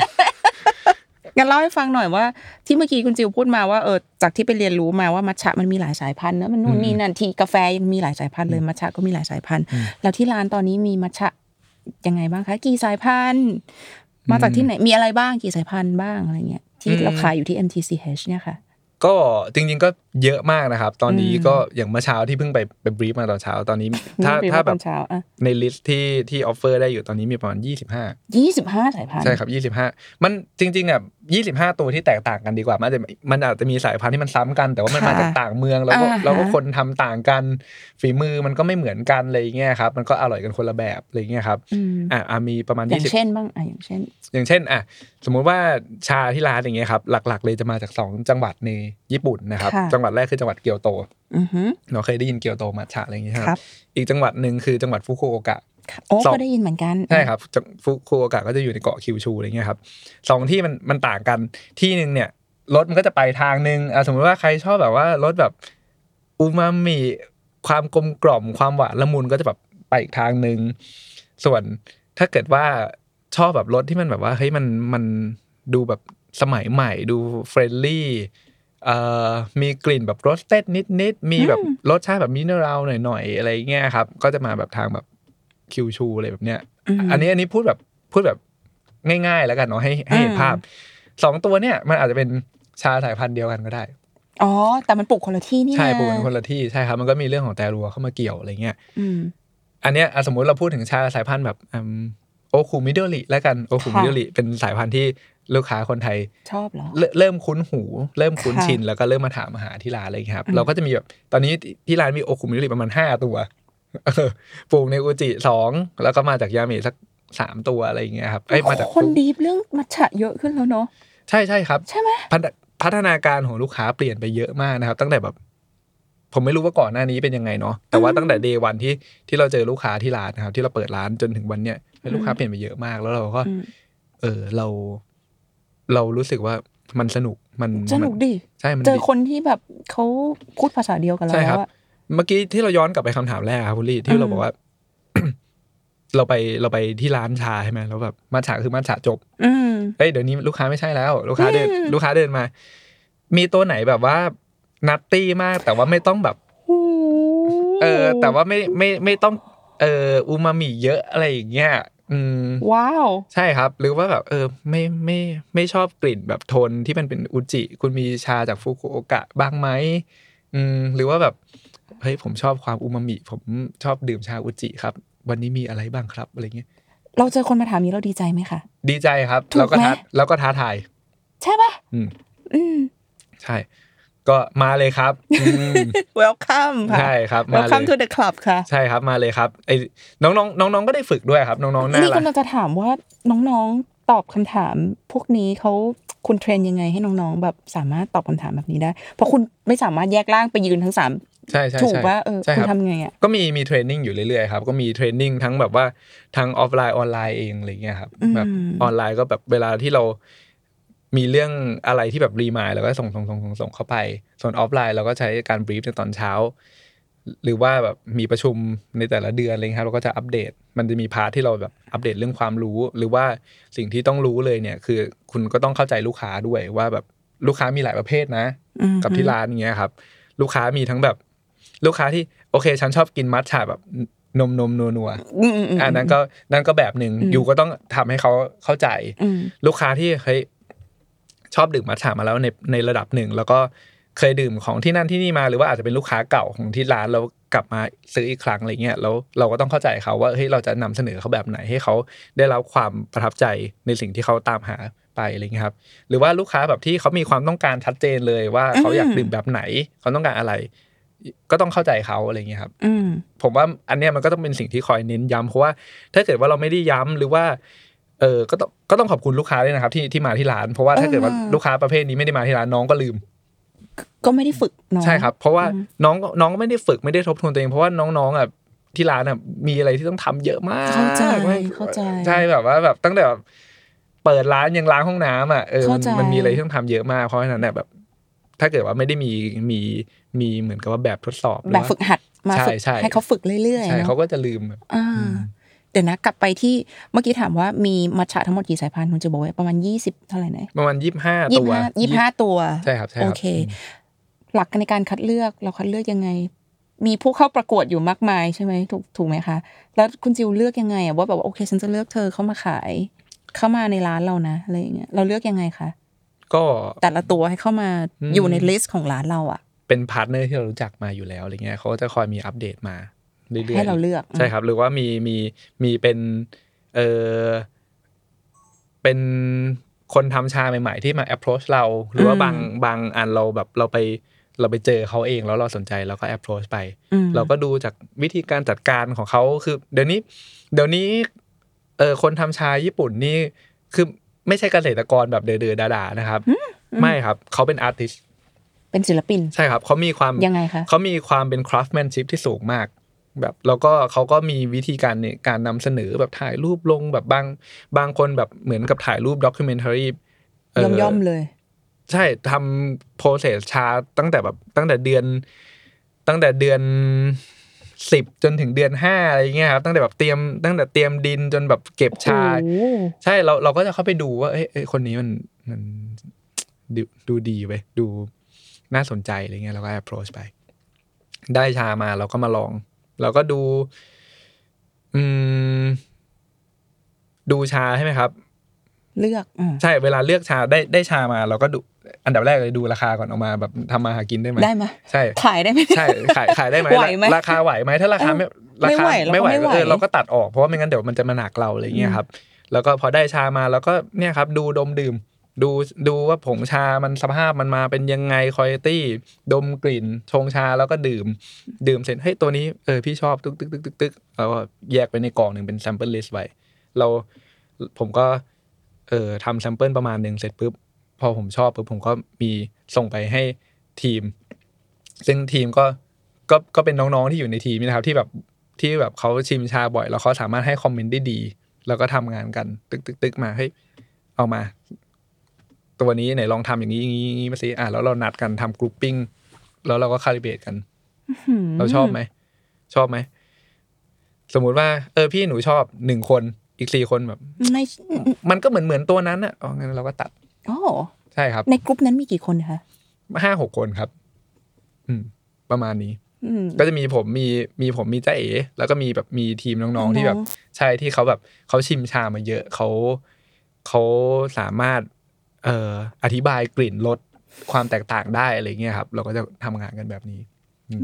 Speaker 1: งั้นเล่าให้ฟังหน่อยว่า ที่เมื่อกี้คุณจิวพูดมาว่าเออจากที่ไปเรียนรู้มาว่ามัทฉะมันมีหลายสายพันธุ์เนอะมันนู่นนี่นั่นทีกาแฟยังมีหลายสายพันธุ์เลยมัทฉะก็มีหลายสายพันธุ์ แล้วที่ร้านตอนนี้มีมัทฉะยังไงบ้างคะกี่สายพันธุ์มาจากที่ไหนมีอะไรบ้างกี่สายพันธุ์บ้างอะไรเงี้ยที่เราขายอยู่ที่ MTCH เนี่ยค่ะ
Speaker 2: ก็จริง ๆ ก็ เยอะมากนะครับ ตอนนี้
Speaker 1: อืม
Speaker 2: ก็อย่างเมื่อเช้าที่เพิ่งไปไปบรีฟมาตอนเช้าตอนนี้ ถ้า
Speaker 1: นี่
Speaker 2: ถ้า
Speaker 1: ต
Speaker 2: แบ
Speaker 1: อบนเช้าอะ
Speaker 2: ใน list ที่ที่ offer ได้อยู่ตอนนี้มีประมาณ 25
Speaker 1: ยี่สิบห้าสายพันธุ์
Speaker 2: ใช่ครับ 25 มันจริงๆอะ25 ตัวที่แตกต่างกันดีกว่า มันอาจจะมันอาจจะมีสายพันธุ์ที่มันซ้ำกัน แต่ว่ามันมาจากต่างเมืองแล้วก็
Speaker 1: อ่าฮะ
Speaker 2: แล้วก็คนทำต่างกันฝีมือมันก็ไม่เหมือนกันอะไรอย่างเงี้ยครับมันก็อร่อยกันคนละแบบอะไรอย่างเงี้ยครับ
Speaker 1: อืม
Speaker 2: อะอะมีประมาณ
Speaker 1: อย่าง
Speaker 2: 20
Speaker 1: เช่นบ้างอะอย่างเช่น
Speaker 2: อย่างเช่นอะสมมุติว่าชาที่ร้านอย่างเงี้ยครับหลัก ๆ เลยจะมาจากสองจังหวัดในญี่ปุ่นนะครับ
Speaker 1: ค่ะ
Speaker 2: จังหวัดแรกคือจังหวัดเกียวโต
Speaker 1: อือฮึ
Speaker 2: เราเคยได้ยินเกียวโตมัทฉะอะไรอย่างเงี้ย
Speaker 1: ค
Speaker 2: ค
Speaker 1: รั
Speaker 2: รับบอีกจังหวัดหนึ่งคือจังหวัดฟุกุโอกะ
Speaker 1: โอ้
Speaker 2: สอง
Speaker 1: ก็ได้ยินเหมือนกัน
Speaker 2: ใช่ครับจังฟุกุโอกะก็จะอยู่ในเกาะคิวชูอะไรเงี้ยครับสองที่มันมันต่างกันที่หนึ่งเนี่ยรถมันก็จะไปทางหนึ่งอะสมมติว่าใครชอบแบบว่ารสแบบอูมามิความกลมกล่อมความหวานละมุนก็จะแบบไปอีกทางหนึ่งส่วนถ้าเกิดว่าชอบแบบรสที่มันแบบว่าเฮ้ยมันมันดูแบบสมัยใหม่ดูเฟรนลี่เอ่อ มีกลิ่นแบบ roasted นิดๆ มีแบบรสชาติแบบ mineral หน่อยๆ อะไรเงี้ยครับ ก็จะมาแบบทางแบบคิวชูอะไรแบบเนี้ย
Speaker 1: ม
Speaker 2: อันนี้อันนี้พูดแบบพูดแบบง่ายๆ แล้วกันเนาะให้ให้เห็น
Speaker 1: อืม
Speaker 2: ภาพสองตัวเนี่ยมันอาจจะเป็นชาสายพันธุ์เดียวกันก็ได้
Speaker 1: อ๋อ แต่มันปลูกคนละที่นี่
Speaker 2: ใช่
Speaker 1: นะ
Speaker 2: ปลูกกันคนละที่ใช่ครับ มันก็มีเรื่องของ terroir เข้ามาเกี่ยวอะไรเงี้ย
Speaker 1: อืม
Speaker 2: อันเนี้ยอะสมมุติเราพูดถึงชาสายพันธุ์แบบโอคุมิโดริแล้วกันโอคุมิโดริเป็นสายพันธุ์ที่ ลูกค้าคนไทย
Speaker 1: ชอบเหรอ
Speaker 2: เริ่มเริ่มคุ้นหู เริ่มคุ้น
Speaker 1: ค่ะ
Speaker 2: ชิน แล้วก็เริ่มมาถามมาหาที่ร้านอะไรอย่างเงี้ยครับ
Speaker 1: อืม
Speaker 2: เราก็จะมีแบบตอนนี้ที่ร้านมีโอคุมิโดริประมาณห้าตัวเออปลูกในอุจิสองแล้วก็มาจากยาเมะสักสามตัวอะไรอย่างเงี้ยครับเอ้ยมาจาก
Speaker 1: คน
Speaker 2: ฟลุก
Speaker 1: deep เรื่องมัทฉะเยอะขึ้นแล้วเนาะ
Speaker 2: ใช่ใช่ครับ
Speaker 1: ใช่ไหม
Speaker 2: พัฒพัฒนาการของลูกค้าเปลี่ยนไปเยอะมากนะครับ ตั้งแต่แบบ ผมไม่รู้ว่าก่อนหน้านี้เป็นยังไงเนาะแต่ว่าตั้งแต่ day one ที่ที่เราเจอลูกค้าที่ร้านนะครับ ที่เราเปิดร้านจนถึงวันเนี้ยเฮ้ยลูกค้าเปลี่ยนไปเยอะมากแล้วเราก็
Speaker 1: อืม
Speaker 2: เออเรา เรารู้สึกว่ามันสนุกมัน
Speaker 1: สนุกดิ
Speaker 2: ใช่มัน
Speaker 1: เจอ
Speaker 2: ดี
Speaker 1: คนที่แบบเขาพูดภาษาเดียวกับเรา
Speaker 2: ใช่ครับ
Speaker 1: แล้วอะ
Speaker 2: เมื่อกี้ที่เราย้อนกลับไปคำถามแรกครับคุณลี่ที่เรา
Speaker 1: อืม
Speaker 2: บอกว่า เราไปเราไปที่ร้านชาใช่ไหมแล้วแบบมาฉาคือมาฉาจบ
Speaker 1: อืม
Speaker 2: เอ้ยเดี๋ยวนี้ลูกค้าไม่ใช่แล้ว ลูกค้าเดิน
Speaker 1: อืม
Speaker 2: ลูกค้าเดินมา มีตัวไหนแบบว่านัตตี้มาก แต่ว่าไม่ต้องแบบ
Speaker 1: โอ้
Speaker 2: เออ แต่ว่าไม่ไม่ไม่ต้อง เอออูมามิเยอะอะไรอย่างเงี้ย อืม
Speaker 1: ว้าว
Speaker 2: ใช่ครับ หรือว่าแบบเออไม่ไม่ไม่ชอบกลิ่นแบบโทนที่มันเป็นอุจิ คุณมีชาจากฟุกุโอกะบ้างไหมอืมหรือว่าแบบเฮ้ยผมชอบความอูมามิ ผมชอบดื่มชาอุจิครับ วันนี้มีอะไรบ้างครับอะไรเงี้ย
Speaker 1: เราเจอคนมาถามนี้เราดีใจไหมคะ
Speaker 2: ดีใจครับ
Speaker 1: ถูก
Speaker 2: แล้วก็ท้า
Speaker 1: ไหม
Speaker 2: แล้วก็ท้าทาย
Speaker 1: ใช่ปะ
Speaker 2: อืม
Speaker 1: อืม
Speaker 2: ใช่ ก็มาเลยครับอืม
Speaker 1: welcome ค่ะ
Speaker 2: ใช่ครับมาเลย
Speaker 1: welcome to the club ค่ะ
Speaker 2: ใช่ครับมาเลยครับไอ้น้องๆน้องๆก็ได้ฝึกด้วยครับ น้องๆน่า
Speaker 1: นี่
Speaker 2: รั
Speaker 1: คุ
Speaker 2: ก
Speaker 1: ณจะถามว่าน้องๆตอบคำถามพวกนี้เขาคุณ train ยังไงให้น้องๆ แบบสามารถตอบคำถามแบบนี้ได้ เพราะคุณไม่สามารถแยกร่างไปยืนทั้งสาม
Speaker 2: ใช่ใช่
Speaker 1: ถูก
Speaker 2: ใช่
Speaker 1: ว่าเออ
Speaker 2: ใช่
Speaker 1: คุณ
Speaker 2: รับ
Speaker 1: ทำไงอะ
Speaker 2: ก็มีมี training อยู่เรื่อยๆครับ ก็มี training ทั้งแบบว่าทั้งออฟไลน์ออนไลน์เองอะไรเงี้ยครับ
Speaker 1: อืม
Speaker 2: แบบออนไลน์ก็แบบเวลาที่เรา มีเรื่องอะไรที่แบบ remind เราก็ส่งส่งส่งส่งส่งเข้าไป ส่วนออฟไลน์เราก็ใช้การ brief ในตอนเช้า หรือว่าแบบมีประชุมในแต่ละเดือนอะไรเงี้ยครับเราก็จะอัปเดต มันจะมี part ที่เราแบบอัปเดตเรื่องความรู้ หรือว่าสิ่งที่ต้องรู้เลยเนี่ย คือคุณก็ต้องเข้าใจลูกค้าด้วยว่าแบบลูกค้ามีหลายประเภทนะ
Speaker 1: อืม
Speaker 2: กับที่ร้านเงี้ยครับ ลูกค้ามีทั้งแบบ ลูกค้าที่โอเค ฉันชอบกินมัทฉะแบบนมนมนัวนัวๆ
Speaker 1: อืมอืมอืม
Speaker 2: อันนั้นก็นั่นก็แบบหนึ่ง
Speaker 1: อืม
Speaker 2: อยู่ก็ต้องทำให้เขาเข้าใจ
Speaker 1: อืม
Speaker 2: ลูกค้าที่เคย ชอบดื่มมัทฉะมาแล้วในในระดับหนึ่ง แล้วก็เคยดื่มของที่นั่นที่นี่มา หรือว่าอาจจะเป็นลูกค้าเก่าของที่ร้านแล้วกลับมาซื้ออีกครั้งอะไรเงี้ยแล้วเราก็ต้องเข้าใจเขาว่าเฮ้ยเราจะนำเสนอเขาแบบไหนให้เขาได้รับความประทับใจในสิ่งที่เขาตามหาไปอะไรเงี้ยครับหรือว่าลูกค้าแบบที่เขามีความต้องการชัดเจนเลยว่าเขาอยากดื่มแบบไหน เขาต้องการอะไร ก็ต้องเข้าใจเขาอะไรเงี้ยครับ
Speaker 1: อืม
Speaker 2: ผมว่าอันเนี้ยมันก็ต้องเป็นสิ่งที่คอยเน้นย้ำเพราะว่าถ้าเกิดว่าเราไม่ได้ย้ำหรือว่า เออก็ต้องก็ต้องขอบคุณลูกค้าด้วยนะครับ ที่ที่มาที่ร้าน เพราะว่าถ้าเกิดว่า
Speaker 1: อ่า
Speaker 2: ลูกค้าประเภทนี้ไม่ได้มาที่ร้านน้องก็ลืม
Speaker 1: ก็ไม่ได้ฝึกเนาะ
Speaker 2: ใช่ครับ เพราะว่า
Speaker 1: อืม
Speaker 2: น้องน้องก็ไม่ได้ฝึกไม่ได้ทบทวนตัวเองเพราะว่าน้องๆอะที่ร้านอะมีอะไรที่ต้องทำเยอะมาก
Speaker 1: เข้าใจ
Speaker 2: ไม่
Speaker 1: เข้าใจ
Speaker 2: ใช่แบบว่าแบบตั้งแต่แบบเปิดร้านยังล้างห้องน้ำอะเออมัน
Speaker 1: เข้าใจ
Speaker 2: มันมีอะไรที่ต้องทำเยอะมากเพราะฉะนั้นเนี่ยแบบ ถ้าเกิดว่าไม่ได้มีมีมีเหมือนกับว่าแบบทดสอบหรือ
Speaker 1: แบบ
Speaker 2: ว่า
Speaker 1: ฝึกหัดมา
Speaker 2: ใช่
Speaker 1: ฝึก
Speaker 2: ใช่
Speaker 1: ให้เขาฝึกเรื่อยๆ
Speaker 2: ใช่
Speaker 1: เนาะ
Speaker 2: เขาก็จะลืมแบบ
Speaker 1: อ่า เดี๋ยวนะกลับไปที่เมื่อกี้ถามว่ามีมัทฉะทั้งหมดกี่สายพันธุ์คุณจะบอกว่าประมาณยี่สิบเท่าไหร่นะ
Speaker 2: ประมาณยี่ห้า
Speaker 1: ยี่
Speaker 2: ตัว
Speaker 1: ห้ายี่ห้าตัว
Speaker 2: ใช่ครับใช่ครับ
Speaker 1: โอเค หลักในการคัดเลือกเราคัดเลือกยังไง มีผู้เข้าประกวดอยู่มากมายใช่ไหมถูกถูกไหมคะ แล้วคุณจิวเลือกยังไงอะว่าแบบว่าโอเค ฉันจะเลือกเธอเข้ามาขาย เข้ามาในร้านเรานะอะไรอย่างเงี้ยเราเลือกยังไงคะ
Speaker 2: ก็
Speaker 1: แต่ละตัวให้เข้ามา
Speaker 2: อืม
Speaker 1: อยู่ใน listของร้านเราอะ
Speaker 2: เป็น partner ที่เรารู้จักมาอยู่แล้วอะไรเงี้ยเขาก็จะคอยมีอัปเดตมา เรื่อยๆ
Speaker 1: ให้เราเลือก
Speaker 2: ใช่ครับ หรือว่ามีมีมีเป็นเออเป็นคนทำชาใหม่ๆ ที่มา approach เรา หรือว่าบางบางอันเราแบบเราไปเราไปเจอเขาเองแล้วเราสนใจเราก็ approach ไป
Speaker 1: อืม
Speaker 2: เราก็ดูจากวิธีการจัดการของเขาคือ เดี๋ยวนี้ เดี๋ยวนี้เออคนทำชาญี่ปุ่นนี่คือไม่ใช่เกษตรกรแบบเดือๆด่าๆนะครับ ไม่ครับเขาเป็นอาร์ติส
Speaker 1: เป็นศิลปิน
Speaker 2: ใช่ครับเขามีความ
Speaker 1: ยังไงคะ
Speaker 2: เขามีความเป็น craftsmanship ที่สูงมาก แบบแล้วก็เขาก็มีวิธีการในการนำเสนอแบบถ่ายรูปลงแบบบางบางคนแบบเหมือนกับถ่ายรูปด็อกิเมนทารี
Speaker 1: ย่อมย่อมๆเลย
Speaker 2: ใช่ทำโปรเซสชาตั้งแต่แบบตั้งแต่เดือน ตั้งแต่เดือนสิบจนถึงเดือนห้าอะไรเงี้ยครับตั้งแต่แบบเตรียมตั้งแต่เตรียมดินจนแบบเก็บชา
Speaker 1: โอ้โห
Speaker 2: ใช่เราเราก็จะเข้าไปดูว่าเอ้ยเอ้ยคนนี้มันมันดูดูดีไปดูน่าสนใจอะไรเงี้ยเราก็ approach ไป ได้ชามาเราก็มาลอง เราก็ดู อืม ดูชาใช่ไหมครับ
Speaker 1: เลือกอ่า
Speaker 2: ใช่เวลาเลือกชาได้ได้ชามา เราก็ดู อันดับแรกเลยดูราคาก่อนออกมาแบบทำมาหากินได้ไหม
Speaker 1: ได้ไหม
Speaker 2: ใช่
Speaker 1: ขายได้ไหม
Speaker 2: ใช่ขายขายได้ไหม
Speaker 1: ไหวไหม
Speaker 2: ราคาไหวไหมถ้าราคาไม่
Speaker 1: เออไม่ไหวเราก็
Speaker 2: ไม่ไหว
Speaker 1: ไม่ไหว
Speaker 2: เออเราก็ตัดออกเพราะว่าไม่งั้นเดี๋ยวมันจะมาหนักเราอะไรเงี้ยครับ แล้วก็พอได้ชามาแล้วก็เนี่ยครับ ดูดมดื่ม ดูดูว่าผงชามันสภาพมันมาเป็นยังไงคุณภาพดมกลิ่นชงชาแล้วก็ดื่ม ดื่มเสร็จเฮ้ยตัวนี้เออพี่ชอบตึกตึกตึกตึกตึกแล้วก็แยกไปในกล่องหนึ่งเป็น sample list ไว้เราผมก็ เออทำแซมเปิลประมาณหนึ่งเสร็จปุ๊บพอผมชอบปุ๊บผมก็มีส่งไปให้ทีม ซึ่งทีมก็ก็ก็เป็นน้องๆที่อยู่ในทีมนะครับที่แบบที่แบบเขาชิมชาบ่อย แล้วเขาสามารถให้คอมเมนต์ได้ดี แล้วก็ทำงานกัน ตึกตึกตึกมาเฮ้ยเอามา ตัวนี้ไหนลองทำอย่างนี้อย่างนี้อย่างนี้มาสิอะแล้วเรานัดกันทำ cupping แล้วเราก็ calibrate กันเราชอบไหมชอบไหมสมมุติว่า เออพี่หนูชอบหนึ่งคนอีกสี่คนแบบ
Speaker 1: ใน
Speaker 2: มันก็เหมือนเหมือนตัวนั้นอะอ๋องั้นเราก็ตัด
Speaker 1: โอ้
Speaker 2: ใช่ครับ
Speaker 1: ในกลุ่มนั้นมีกี่คนคะ
Speaker 2: ห้าหกคนครับ อืม ประมาณนี้
Speaker 1: อืม
Speaker 2: ก็จะมีผมมีมีผมมีจ้าเอ๋แล้วก็มีแบบมีทีมน้อง
Speaker 1: น้อง
Speaker 2: ๆ
Speaker 1: ๆ
Speaker 2: ที่แบบ ใช่ที่เขาแบบเขาชิมชามาเยอะเขาเขาสามารถ เอ่ออธิบายกลิ่นรสความแตกต่างได้อะไรเงี้ยครับ เราก็จะทำงานกันแบบนี้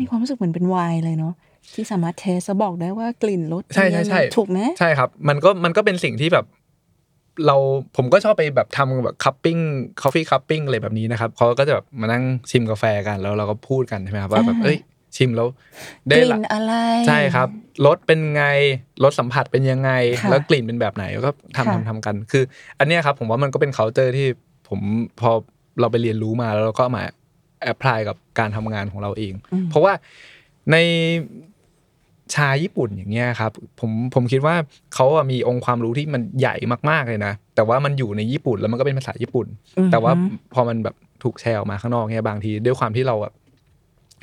Speaker 1: มีความรู้สึกเหมือนเป็นไวน์เลยเนาะที่สามารถ taste แล้วบอกได้ว่ากลิ่นรส
Speaker 2: ใช่ใช่ใช่
Speaker 1: ถูกไหม
Speaker 2: ใช่ครับ มันก็มันก็เป็นสิ่งที่แบบ เราผมก็ชอบไปแบบทำแบบ cupping coffee cupping อะไรแบบนี้นะครับเขาก็จะแบบมานั่งชิมกาแฟกันแล้วเราก็พูดกันใช่ไหมครับว่าแบบเอ้ยชิมแล้ว
Speaker 1: ก
Speaker 2: ได้
Speaker 1: ลิ่
Speaker 2: ละ
Speaker 1: นอะไร
Speaker 2: ใช่ครับรสเป็นไงรสสัมผัสเป็นยังไง
Speaker 1: ค่ะ
Speaker 2: แล้วกลิ่นเป็นแบบไหนแล้วก็ทำ
Speaker 1: ค่ะ
Speaker 2: ทำทำกัน คือ อันเนี้ยครับผมว่ามันก็เป็น c u เจอร์ที่ ผมพอเราไปเรียนรู้มาแล้วเราก็เอามาแอพพลายกับการทำงานของเราเอง เพราะว่าในชาญี่ปุ่นอย่างเงี้ยครับผมผมคิดว่าเขาอะมีองค์ความรู้ที่มันใหญ่มากๆเลยนะ แต่ว่ามันอยู่ในญี่ปุ่นแล้วมันก็เป็นภาษาญี่ปุ่น
Speaker 1: อือฮึ
Speaker 2: แต่ว่าพอมันแบบถูกแชร์ออกมาข้างนอกเนี่ยบางที ด้วยความที่เราแบบ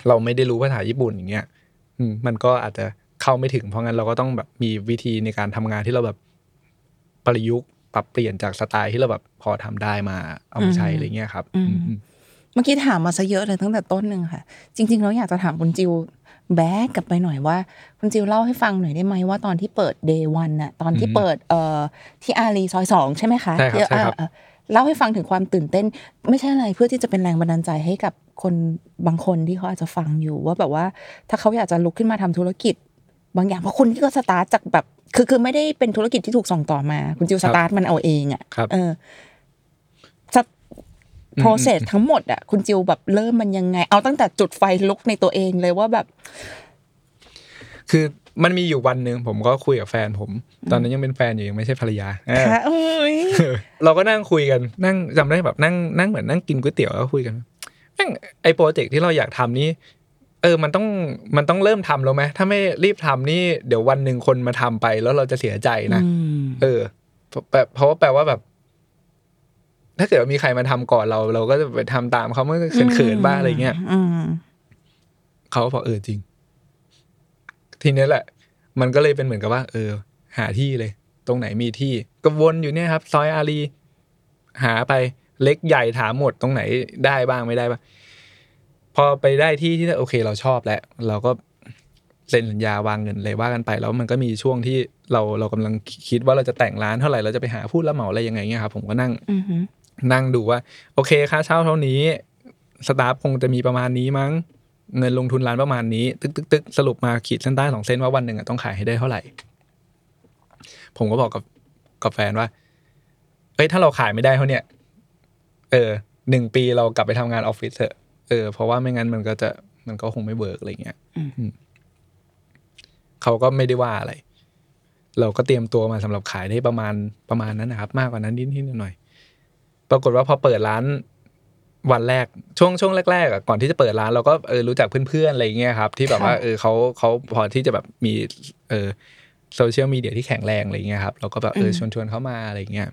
Speaker 2: เราไม่ได้รู้ภาษาญี่ปุ่นอย่างเงี้ยอืมมันก็อาจจะเข้าไม่ถึงเพราะงั้นเราก็ต้องแบบมีวิธีในการทำงานที่เราแบบประยุกต์ ปรับเปลี่ยนจากสไตล์ที่เราแบบพอทำได้มาเอามาใช้อะไรเงี้ยครับ
Speaker 1: อืม
Speaker 2: อืมอืม
Speaker 1: เมื่อกี้ถามมาซะเยอะเลยตั้งแต่ต้นหนึ่งค่ะ จริงๆเราอยากจะถามคุณจิว back กลับไปหน่อยว่า คุณจิวเล่าให้ฟังหน่อยได้ไหมว่าตอนที่เปิด day one น่ะตอนที่เปิดเอ่อที่อารีซอยสองใช่ไหมคะ
Speaker 2: ใช่ครับ
Speaker 1: ที่
Speaker 2: ใช่ครับ
Speaker 1: อ่าอ่าเล่าให้ฟังถึงความตื่นเต้น ไม่ใช่อะไรเพื่อที่จะเป็นแรงบันดาลใจให้กับคนบางคนที่เขาอาจจะฟังอยู่ว่าแบบว่า ถ้าเขาอยากจะลุกขึ้นมาทำธุรกิจ บางอย่างเพราะคนที่ก็สตาร์ทจากแบบ คือคือไม่ได้เป็นธุรกิจที่ถูกส่งต่อมา คุณจิวสตาร์ทมันเอาเองอะ
Speaker 2: ครับ
Speaker 1: เออส process ทั้งหมดอะคุณจิวแบบเริ่มมันยังไง เอาตั้งแต่จุดไฟลุกในตัวเองเลยว่าแบบ
Speaker 2: คือมันมีอยู่วันหนึ่งผมก็คุยกับแฟนผม ตอนนั้นยังเป็นแฟนอยู่ยังไม่ใช่ภรรยาเออ
Speaker 1: ค่ะเอ้ย
Speaker 2: เราก็นั่งคุยกันนั่งจำได้แบบนั่งนั่งเหมือนนั่งกินก๋วยเตี๋ยวแล้วก็คุยกันแม่งไอโปรเจกต์ที่เราอยากทำนี่ เออมันต้องมันต้องเริ่มทำแล้วไหมถ้าไม่รีบทำนี่เดี๋ยววันหนึ่งคนมาทำไปแล้วเราจะเสียใจนะ
Speaker 1: อืม
Speaker 2: เออแปลเพราะว่าแปลว่าแบบ ถ้าเกิดว่ามีใครมาทำก่อนเรา เราก็จะไปทำตามเขาเมื่อเขินๆบ้างอะไรเงี้ย
Speaker 1: อืม
Speaker 2: เขาก็บอกเออจริง ทีนี้แหละ มันก็เลยเป็นเหมือนกับว่า เออ หาที่เลย ตรงไหนมีที่ ก็วนอยู่เนี่ยครับ ซอยอารีหาไปเล็กใหญ่ถามหมดตรงไหนได้บ้างไม่ได้บ้าง พอไปได้ที่ที่โอเคเราชอบแล้วเราก็เซ็นสัญญาวางเงินเลยว่ากันไป แล้วมันก็มีช่วงที่เราเรากำลังคิดว่าเราจะแต่งร้านเท่าไหร่เราจะไปหาผู้รับเหมาอะไรยังไงเงี้ยครับผมก็นั่ง
Speaker 1: อือหือ
Speaker 2: นั่งดูว่า โอเคค่าเช่าเท่านี้สตาฟคงจะมีประมาณนี้มั้ง เงินลงทุนร้านประมาณนี้ ตึกตึกตึกสรุปมาขีดเส้นใต้สองเส้นว่าวันหนึ่งอะต้องขายให้ได้เท่าไหร่ ผมก็บอกกับกับแฟนว่าเอ้ยถ้าเราขายไม่ได้เท่าเนี้ยเออหนึ่งปีเรากลับไปทำงานออฟฟิศเถอะ เออเพราะว่าไม่งั้นมันก็จะมันก็คงไม่เบิร์กอะไรเงี้ยอืมเขาก็ไม่ได้ว่าอะไร เราก็เตรียมตัวมาสำหรับขายได้ประมาณประมาณนั้นนะครับ มากกว่านั้นนิดนิดหน่อยๆปรากฏว่าพอเปิดร้านวันแรกช่วงช่วงแรกๆอะก่อนที่จะเปิดร้านเราก็เออรู้จักเพื่อนๆอะไรเงี้ยครับ ที่แบบว่าเออเขาเขาพอที่จะแบบมี เออโซเชียลมีเดียที่แข็งแรงอะไรเงี้ยครับ เราก็แบบเออชวนชวนๆเขามาอะไรเงี้ย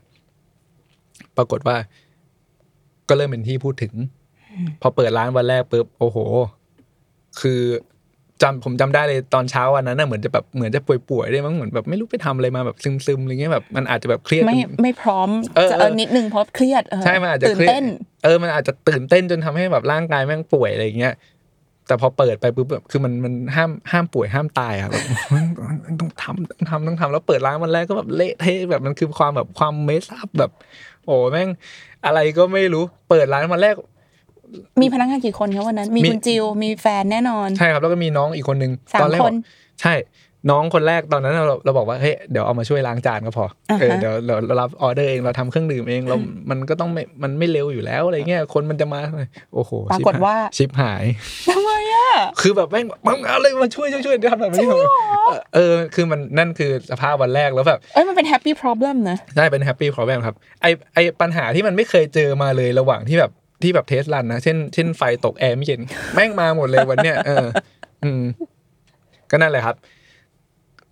Speaker 2: ปรากฏว่า ก็เริ่มเป็นที่พูดถึง พอเปิดร้านวันแรกปุ๊บโอ้โห คือจำผมจำได้เลยตอนเช้าวันนั้นน่ะเหมือนจะแบบเหมือนจะป่วยๆได้วยมั้งเหมือนแบบไม่รู้ไปทำอะไรมาแบบซึมๆอะไรเงี้ยแบบมันอาจจะแบบเครียด
Speaker 1: ไม่
Speaker 2: จน
Speaker 1: ไม่พร้อม
Speaker 2: เออ
Speaker 1: จะ
Speaker 2: เออ
Speaker 1: เออนิดนึงเพราะเครียดเออ
Speaker 2: ใช่มันอาจจะ
Speaker 1: ตื่น
Speaker 2: เครียด
Speaker 1: เต้น
Speaker 2: เออมันอาจจะตื่นเต้นจนทำให้แบบร่างกายแม่งป่วยอะไรเงี้ยแต่พอเปิดไปปุ๊บแบบคือมันมันห้ามห้ามป่วยห้ามตายอะแบบต้องทำต้องทำต้องทำแล้วเปิดร้านวันแรกก็แบบเละเทะแบบมันคือความแบบความเมสอัพแบบ โอ้แม่งอะไรก็ไม่รู้ เปิดร้านวันแรก
Speaker 1: มีพนักงานกี่คนคะวันนั้นมี
Speaker 2: มี
Speaker 1: คุณจิวมีแฟนแน่นอน
Speaker 2: ใช่ครับ แล้วก็มีน้องอีกคนนึง
Speaker 1: สาม
Speaker 2: ตอนแรก
Speaker 1: ค
Speaker 2: บ
Speaker 1: น
Speaker 2: อกใช่น้องคนแรกตอนนั้นเราเราบอกว่าเฮ้ยเดี๋ยวเอามาช่วยล้างจานก็พออา
Speaker 1: ฮะ
Speaker 2: เออเดี๋ยวเราเรารับออเดอร์เองเราทำเครื่องดื่มเองเรา มันก็ต้องไม่มันไม่เร็วอยู่แล้วอะไรเงี้ยคนมันจะมาโอ้โห
Speaker 1: ปรากฏว่า
Speaker 2: ชิปหาย
Speaker 1: ทำไมอะ
Speaker 2: คือแบบแม่งมึงเอาเลยมาช่วยช่วยช่วยทำแบบนี้เออคือมันนั่นคือสภาพวันแรกแล้วแบบ
Speaker 1: เอ้ยมันเป็น happy problem นะ
Speaker 2: ได้เป็นแฮปปี้ p ร o เ l มครับไอไอปัญหาที่มันไม่เคยเจอมาเลยระหว่างที่แบบ ที่แบบเทสรันนะ เช่นเช่นไฟตกแอร์ไม่เย็น แม่งมาหมดเลยวันเนี้ยเออ อืม ก็นั่นแหละครับ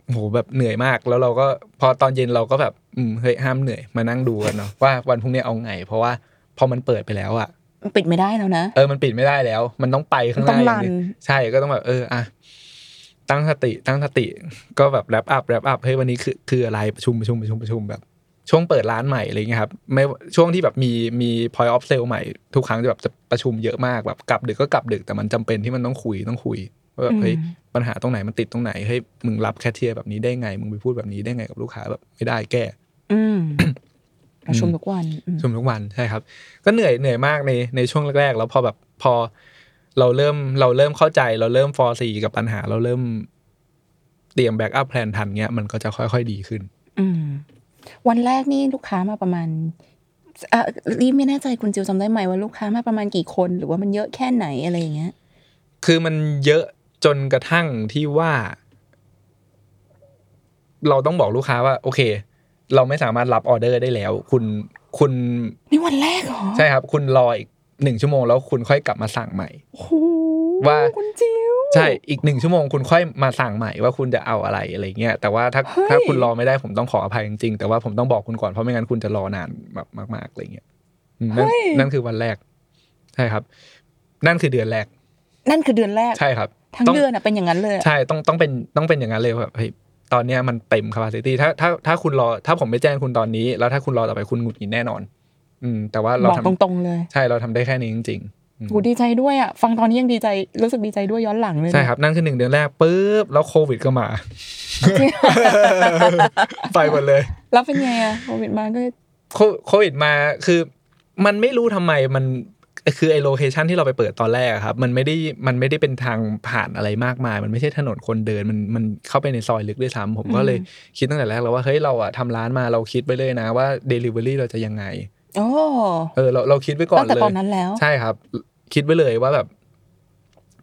Speaker 2: โหแบบเหนื่อยมากแล้วเราก็พอตอนเย็นเราก็แบบ อืมเฮ้ยห้ามเหนื่อยมานั่งดูกันเนาะว่าวันพรุ่งนี้เอาไง เพราะว่าพอมันเปิดไปแล้วอะ
Speaker 1: มันปิดไม่ได้แล้วนะ
Speaker 2: เออมันปิดไม่ได้แล้ว มันต้องไปข้างห
Speaker 1: ต้
Speaker 2: น้า
Speaker 1: อง
Speaker 2: อ
Speaker 1: รั
Speaker 2: ย่าง
Speaker 1: น
Speaker 2: เดียวใช่ก็ต้องแบบ เอออะตั้งสติตั้งสติ ก็แบบ wrap up wrap up เฮ้ยวันนี้คือคืออะไรประชุมประชุมประชุมประชุมแบบ ช่วงเปิดร้านใหม่อะไรเงี้ยครับไม่ช่วงที่แบบมีมี point of sale ใหม่ทุกครั้งจะแบบจะประชุมเยอะมากแบบกลับดึกก็กลับดึกแต่มันจำเป็นที่มันต้องคุยต้องคุยว่าแบบเฮ้ยปัญหาตรงไหนมันติดตรงไหนเฮ้ยมึงรับแคชเชียร์แบบนี้ได้ไง มึงไปพูดแบบนี้ได้ไงกับลูกค้าแบบไม่ได้แก้
Speaker 1: อืมประชุมทุกวันอืมประ
Speaker 2: ชุมทุกวันใช่ครับ ก็เหนื่อยเหนื่อยมากในในช่วงแรกๆ แล้วพอแบบพอเราเริ่มเราเริ่มเข้าใจ เราเริ่ม foresee กับปัญหา เราเริ่มเตรียม backup plan ทันเงี้ยมันก็จะค่อยๆดีขึ้น
Speaker 1: อืม วันแรกนี่ลูกค้ามาประมาณอะรีบไม่แน่ใจคุณจิวจำได้ไหมว่าลูกค้ามาประมาณกี่คน หรือว่ามันเยอะแค่ไหนอะไรอย่างเงี้ย
Speaker 2: คือมันเยอะจนกระทั่งที่ว่า เราต้องบอกลูกค้าว่า โอเค เราไม่สามารถรับออเดอร์ได้แล้ว คุณคุณ
Speaker 1: นี่วันแรกเหรอ
Speaker 2: ใช่ครับ คุณรออีกหนึ่งชั่วโมงแล้วคุณค่อยกลับมาสั่งใหม่
Speaker 1: โอ้โห
Speaker 2: ว่า
Speaker 1: คุณจิว
Speaker 2: ใช่อีกหนึ่งชั่วโมงคุณค่อยมาสั่งใหม่ว่าคุณจะเอาอะไรอะไรเงี้ยแต่ว่าถ้า
Speaker 1: เฮ้ย
Speaker 2: ถ้าคุณรอไม่ได้ผมต้องขออภัยจริงๆแต่ว่าผมต้องบอกคุณก่อนเพราะไม่งั้นคุณจะรอนานแบบมากๆอะไรเงี้ยอืมนั่นนั่นคือวันแรกใช่ครับ นั่นคือเดือนแรก
Speaker 1: นั่นคือเดือนแรก
Speaker 2: ใช่ครับ
Speaker 1: ทั้ง
Speaker 2: ต้อง
Speaker 1: เดือนอะเป็นอย่างนั้นเลยอะ
Speaker 2: ใช่ต้องต้องเป็นต้องเป็นอย่างนั้นเลยแบบเฮ้ยตอนเนี้ยมันเต็ม capacity ถ้าถ้าถ้าคุณรอถ้าผมไม่แจ้งคุณตอนนี้ แล้วถ้าคุณรอต่อไปคุณหงุดหงิดแน่นอน อืม แต่ว่าเรา
Speaker 1: บอก
Speaker 2: ทำ
Speaker 1: ตรงๆเลย
Speaker 2: ใช่เราทำได้แค่นี้จริงๆอืม
Speaker 1: กูดีใจด้วยอะฟังตอนนี้ยังดีใจรู้สึกดีใจด้วยย้อนหลังเลยนะ
Speaker 2: ใช่ครับนั่นคือหนึ่งเดือนแรกปุ๊บแล้วโควิดก็มาไปหมดเลย
Speaker 1: แล้วเป็นไงอะโควิดมาก็
Speaker 2: โคโควิดมาคือ มันไม่รู้ทำไมมันคือไอโลเคชันที่เราไปเปิดตอนแรกอะครับ มันไม่ได้มันไม่ได้เป็นทางผ่านอะไรมากมาย มันไม่ใช่ถนนคนเดินมันมันเข้าไปในซอยลึกด้วยซ้ำผมก็เลยคิดตั้งแต่แรกแล้วว่าเฮ้ยเราอะทำร้านมาเราคิดไปเลยนะว่า Delivery เราจะยังไง
Speaker 1: โอ้
Speaker 2: เออเราเราคิดไว้ก่อน
Speaker 1: ตั้งแต่
Speaker 2: เลย
Speaker 1: ตอนนั้นแล้ว
Speaker 2: ใช่ครับ คิดไว้เลยว่าแบบ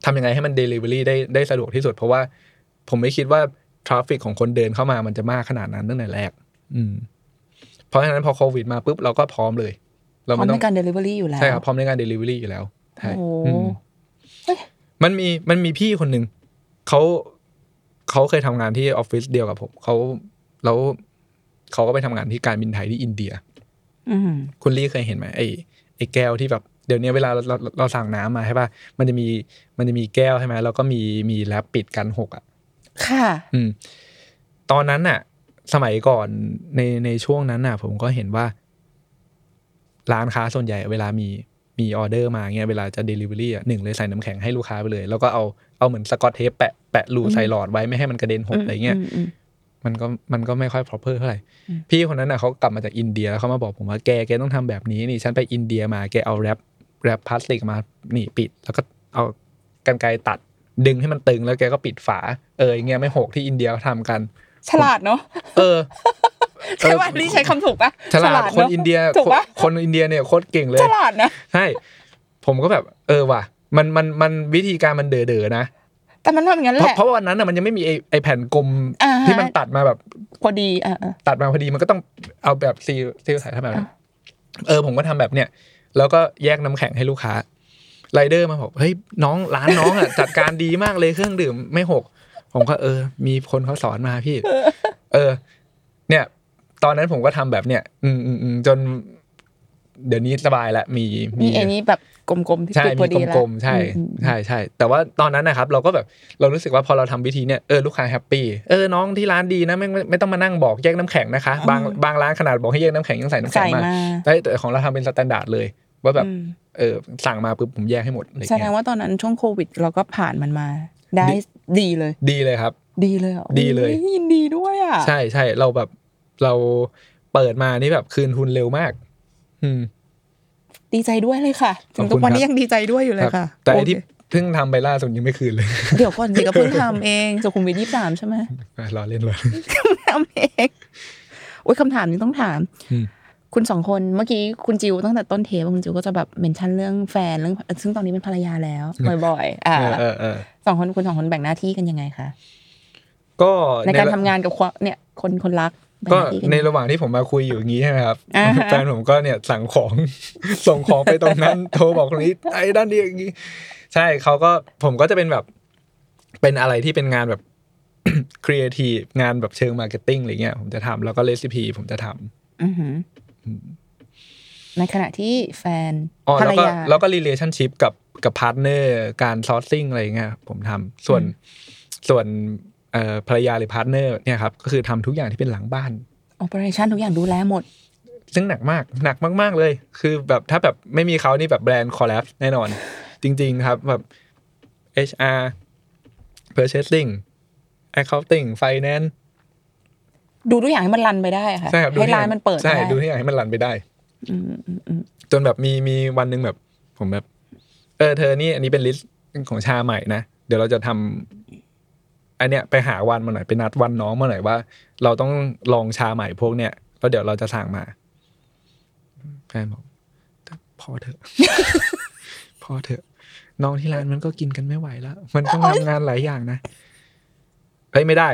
Speaker 2: ทำยังไงให้มัน Delivery ได้ได้สะดวกที่สุด เพราะว่าผมไม่คิดว่าทราฟฟิกของคนเดินเข้ามามันจะมากขนาดนั้นตั้งแต่แรก อืม เพราะฉะนั้นพอโควิดมาปุ๊บเราก็พร้อมเลย เรา
Speaker 1: พร้อ
Speaker 2: ไม่
Speaker 1: ม
Speaker 2: ต้
Speaker 1: ใน
Speaker 2: อง
Speaker 1: การ Delivery อยู่แล้ว
Speaker 2: ใช่ครับพร้อมในการ Delivery อยู่แล้วใช่
Speaker 1: โอ้โห
Speaker 2: อืม
Speaker 1: เฮ้ย
Speaker 2: มันมีมันมีพี่คนหนึ่งเขาเขาเคยทำงานที่ออฟฟิศเดียวกับผมเขาแล้วเขาก็ไปทำงานที่การบินไทยที่อินเดีย
Speaker 1: อืม
Speaker 2: คุณลี่เคยเห็นไหมไอ้ไอ้แก้วที่แบบ เดี๋ยวนี้เวลาเราเราเราสั่งน้ำมาใช่ป่ะมันจะมีมันจะมีแก้วใช่ไหมแล้วก็มีมีแรปปิดกันหกอะ
Speaker 1: ค่ะ
Speaker 2: อืม ตอนนั้นน่ะ สมัยก่อนในในช่วงนั้นน่ะ ผมก็เห็นว่า ร้านค้าส่วนใหญ่ เวลามีมีออเดอร์มาเงี้ยเวลาจะ Delivery อะหนึ่งเลยใส่น้ำแข็งให้ลูกค้าไปเลย แล้วก็เอาเอาเหมือนสกอตเทปแปะแปะรูใส่หลอดไว้ไม่ให้มันกระเด็นหกอะไรเงี้ย
Speaker 1: มม
Speaker 2: มันก็มันก็ไม่ค่อย proper เท่าไหร่
Speaker 1: อืม
Speaker 2: พี่คนนั้นน่ะเขากลับมาจากอินเดียแล้วเขามาบอกผมว่าแกแกต้องทำแบบนี้นี่ฉันไปอินเดียมาแกเอาแรป แรปพลาสติกมานี่ปิด แล้วก็เอากันไกรตัดดึงให้มันตึงแล้วแกก็ปิดฝา เอออย่างเงี้ยไม่หกที่อินเดียเขาทำกัน
Speaker 1: ฉลาดเนาะ
Speaker 2: เออ
Speaker 1: ใช่ป่ะนี่ใช้คำถูกปะ
Speaker 2: ฉลาดคน
Speaker 1: เอะ
Speaker 2: อินเดีย
Speaker 1: ถูกปะ
Speaker 2: คนคนอินเดียเนี่ยโคตรเก่งเลย
Speaker 1: ฉลาดนะ
Speaker 2: ใช่ผมก็แบบเออว่ะ มันมันมันวิธีการมันเด๋อๆนะ
Speaker 1: แต่มันทำอย่างนั้น
Speaker 2: เพ
Speaker 1: แห
Speaker 2: ราะ
Speaker 1: ละ
Speaker 2: เพราะว่าวันนั้นน่ะมันยังไม่มีไอไอแผ่นกลม
Speaker 1: อ่าฮะ
Speaker 2: ที่มันตัดมาแบบ
Speaker 1: พอดีอะอะ
Speaker 2: ตัดมาพอดีมันก็ต้องเอาแบบซีลซีลใส่ทำแบบนั้นเออผมก็ทำแบบเนี้ย แล้วก็แยกน้ำแข็งให้ลูกค้าไรเดอร์มาบอกเฮ้ยน้องร้านน้องอะจัดการดีมากเลยเครื่องดื่มไม่หก ผมก็เออ มีคนเขาสอนมาพี่ เออ เนี่ย ตอนนั้นผมก็ทำแบบเนี้ยอืมอืมอืมจน เดี๋ยวนี้สบายละมี
Speaker 1: มีไอ้นี้แบบกลมๆที่
Speaker 2: ใช่
Speaker 1: ปิดพอ
Speaker 2: มี
Speaker 1: ดีแล้ว
Speaker 2: กลมๆใช่
Speaker 1: อืม
Speaker 2: ใช่ใช่แต่ว่าตอนนั้นนะครับ เราก็แบบเรารู้สึกว่าพอเราทำวิธีเนี่ยเออลูกค้าแฮปปี้เออน้องที่ร้านดีนะไม่ไม่ไม่ต้องมานั่งบอกแยกน้ำแข็งนะคะ บางบางร้านขนาดบอกให้แยกน้ำแข็งยังใส่น้ำแข็
Speaker 1: ใส่
Speaker 2: งมา
Speaker 1: มา
Speaker 2: แต่แต่ของเราทำเป็น standard เลย ว่าแบบ
Speaker 1: อืม
Speaker 2: เออสั่งมาปุ๊บผมแยกให้หมดอะไร
Speaker 1: แสด
Speaker 2: เงี้
Speaker 1: ง
Speaker 2: ย
Speaker 1: ว่าตอนนั้นช่วงโควิด เราก็ผ่านมันมา ได้
Speaker 2: ดี
Speaker 1: ดีเลย
Speaker 2: ดีเลยครับ
Speaker 1: ดีเลยเหรอ
Speaker 2: ดีเลย
Speaker 1: โอ้ยินดีด้วยอะ
Speaker 2: ใช่ใช่เราแบบเราเปิดมานี่แบบคืนทุนเร็วมาก อืม
Speaker 1: ดีใจด้วยเลยค่ะ
Speaker 2: ขอบคุณ
Speaker 1: ถึงทุกวันนี้
Speaker 2: ครับ
Speaker 1: ยังดีใจด้วยอยู่เลย
Speaker 2: ครับ
Speaker 1: ค่ะ
Speaker 2: แต่ไอ้ที่
Speaker 1: โอเค
Speaker 2: เพิ่งทำไปล่าสุดยังไม่คืนเลย
Speaker 1: เดี๋ยวก่อนสิก็เพิ่งทำเองสุขุมวิทยี่สามใช่ไหม
Speaker 2: รอเล่นเลย
Speaker 1: ทำเองโอ้ยคำถามนี้ต้องถาม
Speaker 2: อืม
Speaker 1: คุณสองคนเมื่อกี้คุณจิวตั้งแต่ต้นเทปคุณจิวก็จะแบบเมนชั่นเรื่องแฟนเรื่องซึ่งตอนนี้เป็นภรรยาแล้วบ่อยๆอ่า
Speaker 2: เออเออเออ
Speaker 1: สองคนคุณสองคนแบ่งหน้าที่กันยังไงคะ
Speaker 2: ก็
Speaker 1: ในการทำงานกับความเนี่ยคนคนรักแบ่ง
Speaker 2: ก็
Speaker 1: หน้าที่กัน
Speaker 2: ใน
Speaker 1: ยังไง
Speaker 2: ระหว่างที่ผมมาคุยอยู่อย่างนี้ใช่ไหมครับ
Speaker 1: อ่าฮะ
Speaker 2: แฟนผมก็เนี่ยสั่งของส่งของไปตรงนั้น โทรบอกตรงนี้ไอ้ด้านนี้อย่างนี้ ใช่เขาก็ผมก็จะเป็นแบบ เป็นอะไรที่เป็นงานแบบครีเอทีฟงานแบบเชิง marketing อะไรเงี้ยผมจะทำแล้วก็ recipe ผมจะทำ
Speaker 1: อือหือ ในขณะที่แฟน
Speaker 2: อ๋อ
Speaker 1: ภร
Speaker 2: แล้
Speaker 1: ร
Speaker 2: วก็
Speaker 1: ยา
Speaker 2: แล้วก็ relationship กับกับ partner การ sourcing อะไรเงี้ยผมทำส่วนส่วนเอ่อภรรยาหรือ partner เนี่ยครับก็คือทำทุกอย่างที่เป็นหลังบ้าน
Speaker 1: operation ทุกอย่างดูแลหมด
Speaker 2: ซึ่งหนักมากหนักมาก ๆเลย คือแบบถ้าแบบไม่มีเขานี่แบบแบรนด์ collapse แน่นอน จริง ๆ ครับแบบ HR purchasing accounting finance
Speaker 1: ดูทุกอย่างให้มันรันไปได้อะค่ะ
Speaker 2: ใช่ครับดู
Speaker 1: ให้
Speaker 2: ทุกอย่
Speaker 1: ร้างนมันเปิด
Speaker 2: ใช่
Speaker 1: ได้
Speaker 2: ดูทุกอย่างให้มันรันไปได้
Speaker 1: อืมอืมอืม
Speaker 2: จนแบบมีมีวันหนึ่งแบบ ผมแบบ เออเธอนี่อันนี้เป็นลิสต์ของชาใหม่นะเดี๋ยวเราจะทำอันเนี้ยไปหาวันมาหน่อยไปนัดวันน้องมาหน่อยว่า เราต้องลองชาใหม่พวกเนี้ยแล้วเดี๋ยวเราจะสั่งมาแฟนบอกพอเถอะพอเถอะ น้องที่ร้านมันก็กินกันไม่ไหวแล้ว มันต้องทำงานหลายอย่างนะเฮ้ยไม่ได้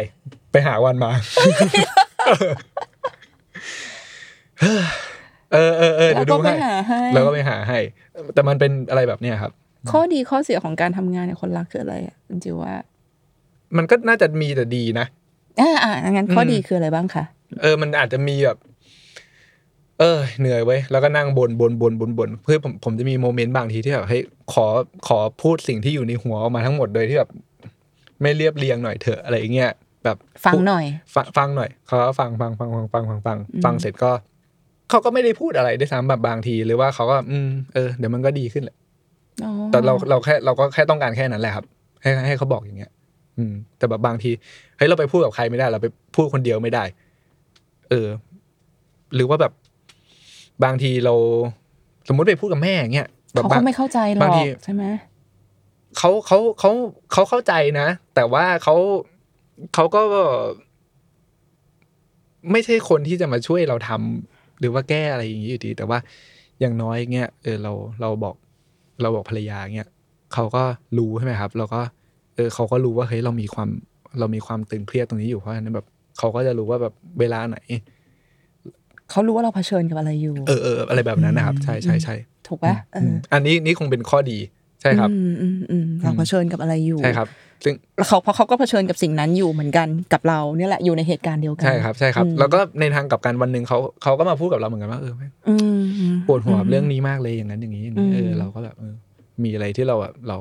Speaker 2: ไปหาวันมา เออเออเออเออ
Speaker 1: แล้
Speaker 2: เดี๋ยวว
Speaker 1: ก็
Speaker 2: ดู
Speaker 1: ไป
Speaker 2: ให้
Speaker 1: หาให้
Speaker 2: แล้วก็ไปหาให้ แต่มันเป็นอะไรแบบเนี้ยครับ
Speaker 1: ข้อดีข้อเสียของการทำงานในคนรักคืออะไรอะคุณจิวว่า
Speaker 2: มันก็น่าจะมีแต่ดีนะ
Speaker 1: อ่าอ่างั้นข้ออ
Speaker 2: ม
Speaker 1: ดีคืออะไรบ้างคะ
Speaker 2: เออ มันอาจจะมีแบบเออเหนื่อยไว้ยแล้วก็นั่งบนบนบนบนบนเพื่อผมผมจะมีโมเมนต์บางทีที่แบบให้ยขอขอพูดสิ่งที่อยู่ในหัวออกมาทั้งหมดโดยที่แบบไม่เรียบเรียงหน่อยเถอะอะไรอย่างเงี้ย แบบ
Speaker 1: ฟังหน่อย
Speaker 2: ฟังฟังหน่อยเขาก็ฟังฟังฟังฟังฟังฟังฟัง
Speaker 1: อืม
Speaker 2: ฟังเสร็จก็เขาก็ไม่ได้พูดอะไรด้วยซ้ำแบบบางที หรือว่าเขาก็ อืมเออเดี๋ยวมันก็ดีขึ้นแหละ
Speaker 1: อ๋อ
Speaker 2: แต่เราเราแค่เราก็แค่ต้องการแค่นั้นแหละครับ ให้ให้เขาบอกอย่างเงี้ย อืม แต่แบบบางทีเฮ้ยเราไปพูดกับใครไม่ได้ เราไปพูดคนเดียวไม่ได้ เออ หรือว่าแบบ บางทีเรา สมมุติไปพูดกับแม่อย่างเงี้ยแบบ
Speaker 1: เขา
Speaker 2: บา
Speaker 1: ก็
Speaker 2: ง
Speaker 1: ไม่เข้าใจหร
Speaker 2: บา
Speaker 1: อง
Speaker 2: ที
Speaker 1: กใช่ไหม
Speaker 2: เขาเขาเขาเขาเข้าใจนะ แต่ว่าเขา เขาก็ ไม่ใช่คนที่จะมาช่วยเราทำหรือว่าแก้อะไรอย่างนี้อยู่ดี แต่ว่าอย่างน้อยเงี้ยเออเราเราบอกเราบอกภรรยาเงี้ยเขาก็รู้ใช่ไหมครับแล้วก็ เออเขาก็รู้ว่าเฮ้ยเรามีความ เรามีความตึงเครียดตรงนี้อยู่เพราะฉะนั้นแบบเขาก็จะรู้ว่าแบบเวลาไหน
Speaker 1: เขารู้ว่าเราเผชิญกับอะไรอยู่
Speaker 2: เออเอออะไรแบบนั้นนะครับ ใช่ใช่ใช่
Speaker 1: ถูกปะเออ
Speaker 2: มอันนี้นี่คงเป็นข้อดี ใช่ครับ
Speaker 1: อืมอืมอืมเราเผชิญกับอะไรอยู่
Speaker 2: ใช่ครับ ซึ่ง
Speaker 1: แล้วเขาเพราะเขาก็เผชิญกับสิ่งนั้นอยู่เหมือนกันกับเราเนี่ยแหละอยู่ในเหตุการณ์เดียวกัน
Speaker 2: ใช่ครับใช่ครับ
Speaker 1: อืม
Speaker 2: แล้วก็ในทางกลับกันวันหนึ่งเขาเขาก็มาพูดกับเราเหมือนกันว่าเออแม่ง
Speaker 1: อืมอืม
Speaker 2: ปวดหัวกับเรื่องนี้มากเลยอย่างนั้นอย่างนี้อย่างนี้เออ
Speaker 1: อืม
Speaker 2: เราก็แบบเออมีอะไรที่เราแบบเรา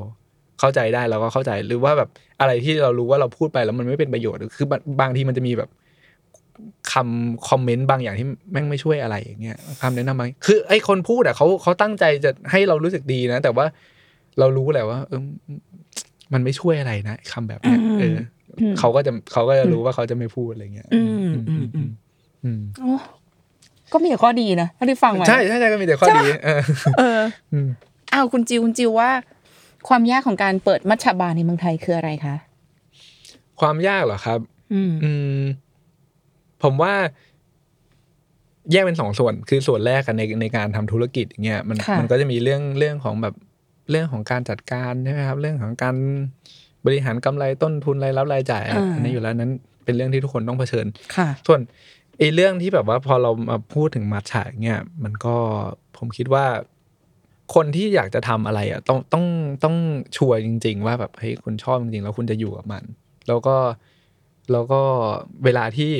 Speaker 2: เข้าใจได้เราก็เข้าใจหรือว่าแบบอะไรที่เรารู้ว่าเราพูดไปแล้วมันไม่เป็นประโยชน์คือบางบางทีมันจะมีแบบคำคอมเมนต์บางอย่างที่แม่งไม่ช่วยอะไรอย่างเงี้ยคำแนะนำบางคือไอ้คนพูดอะเขาเขาตั้งใจจะให้เรารู้สึกดีนะ แต่ว่าเรารู้แหละว่า เออ มันไม่ช่วยอะไรนะคำแบบเนี้ยเอออเขาก็จะเขาก็จะรู้ว่าเขาจะไม่พูดอะไรเงี้ย
Speaker 1: อืมอืมอืม
Speaker 2: อืม
Speaker 1: โอ้ก็มีแต่ข้อดีนะถ้าได้ฟังมา
Speaker 2: ใช่ใช่ใช่ก็มีแต่ข้อดีเออ
Speaker 1: เออ
Speaker 2: อืม
Speaker 1: อ้าวคุณจิวคุณจิวว่า ความยากของการเปิดมัชฌบาร์ในเมืองไทยคืออะไรคะ
Speaker 2: ความยากเหรอครับ
Speaker 1: อืม
Speaker 2: อืมผมว่าแยกเป็นสองส่วนคือส่วนแรกกันในในการทำธุรกิจอย่างเงี้ยมัน
Speaker 1: ค่ะ
Speaker 2: มันก็จะมีเรื่องเรื่องของแบบ เรื่องของการจัดการใช่ไหมครับ เรื่องของการบริหารกำไรต้นทุนรายรับรายจ่ายอันนี้อยู่แล้วนั้นเป็นเรื่องที่ทุกคนต้องเผชิญ
Speaker 1: ค่ะ
Speaker 2: ส่วนไอ้เรื่องที่แบบว่าพอเรามาพูดถึงมัทฉะเนี่ย มันก็ผมคิดว่า คนที่อยากจะทำอะไรอะต้องต้องต้องชัวร์จริง ๆ ว่าแบบเฮ้ยคุณชอบจริงๆ แล้วคุณจะอยู่กับมัน แล้วก็แล้วก็เวลาที่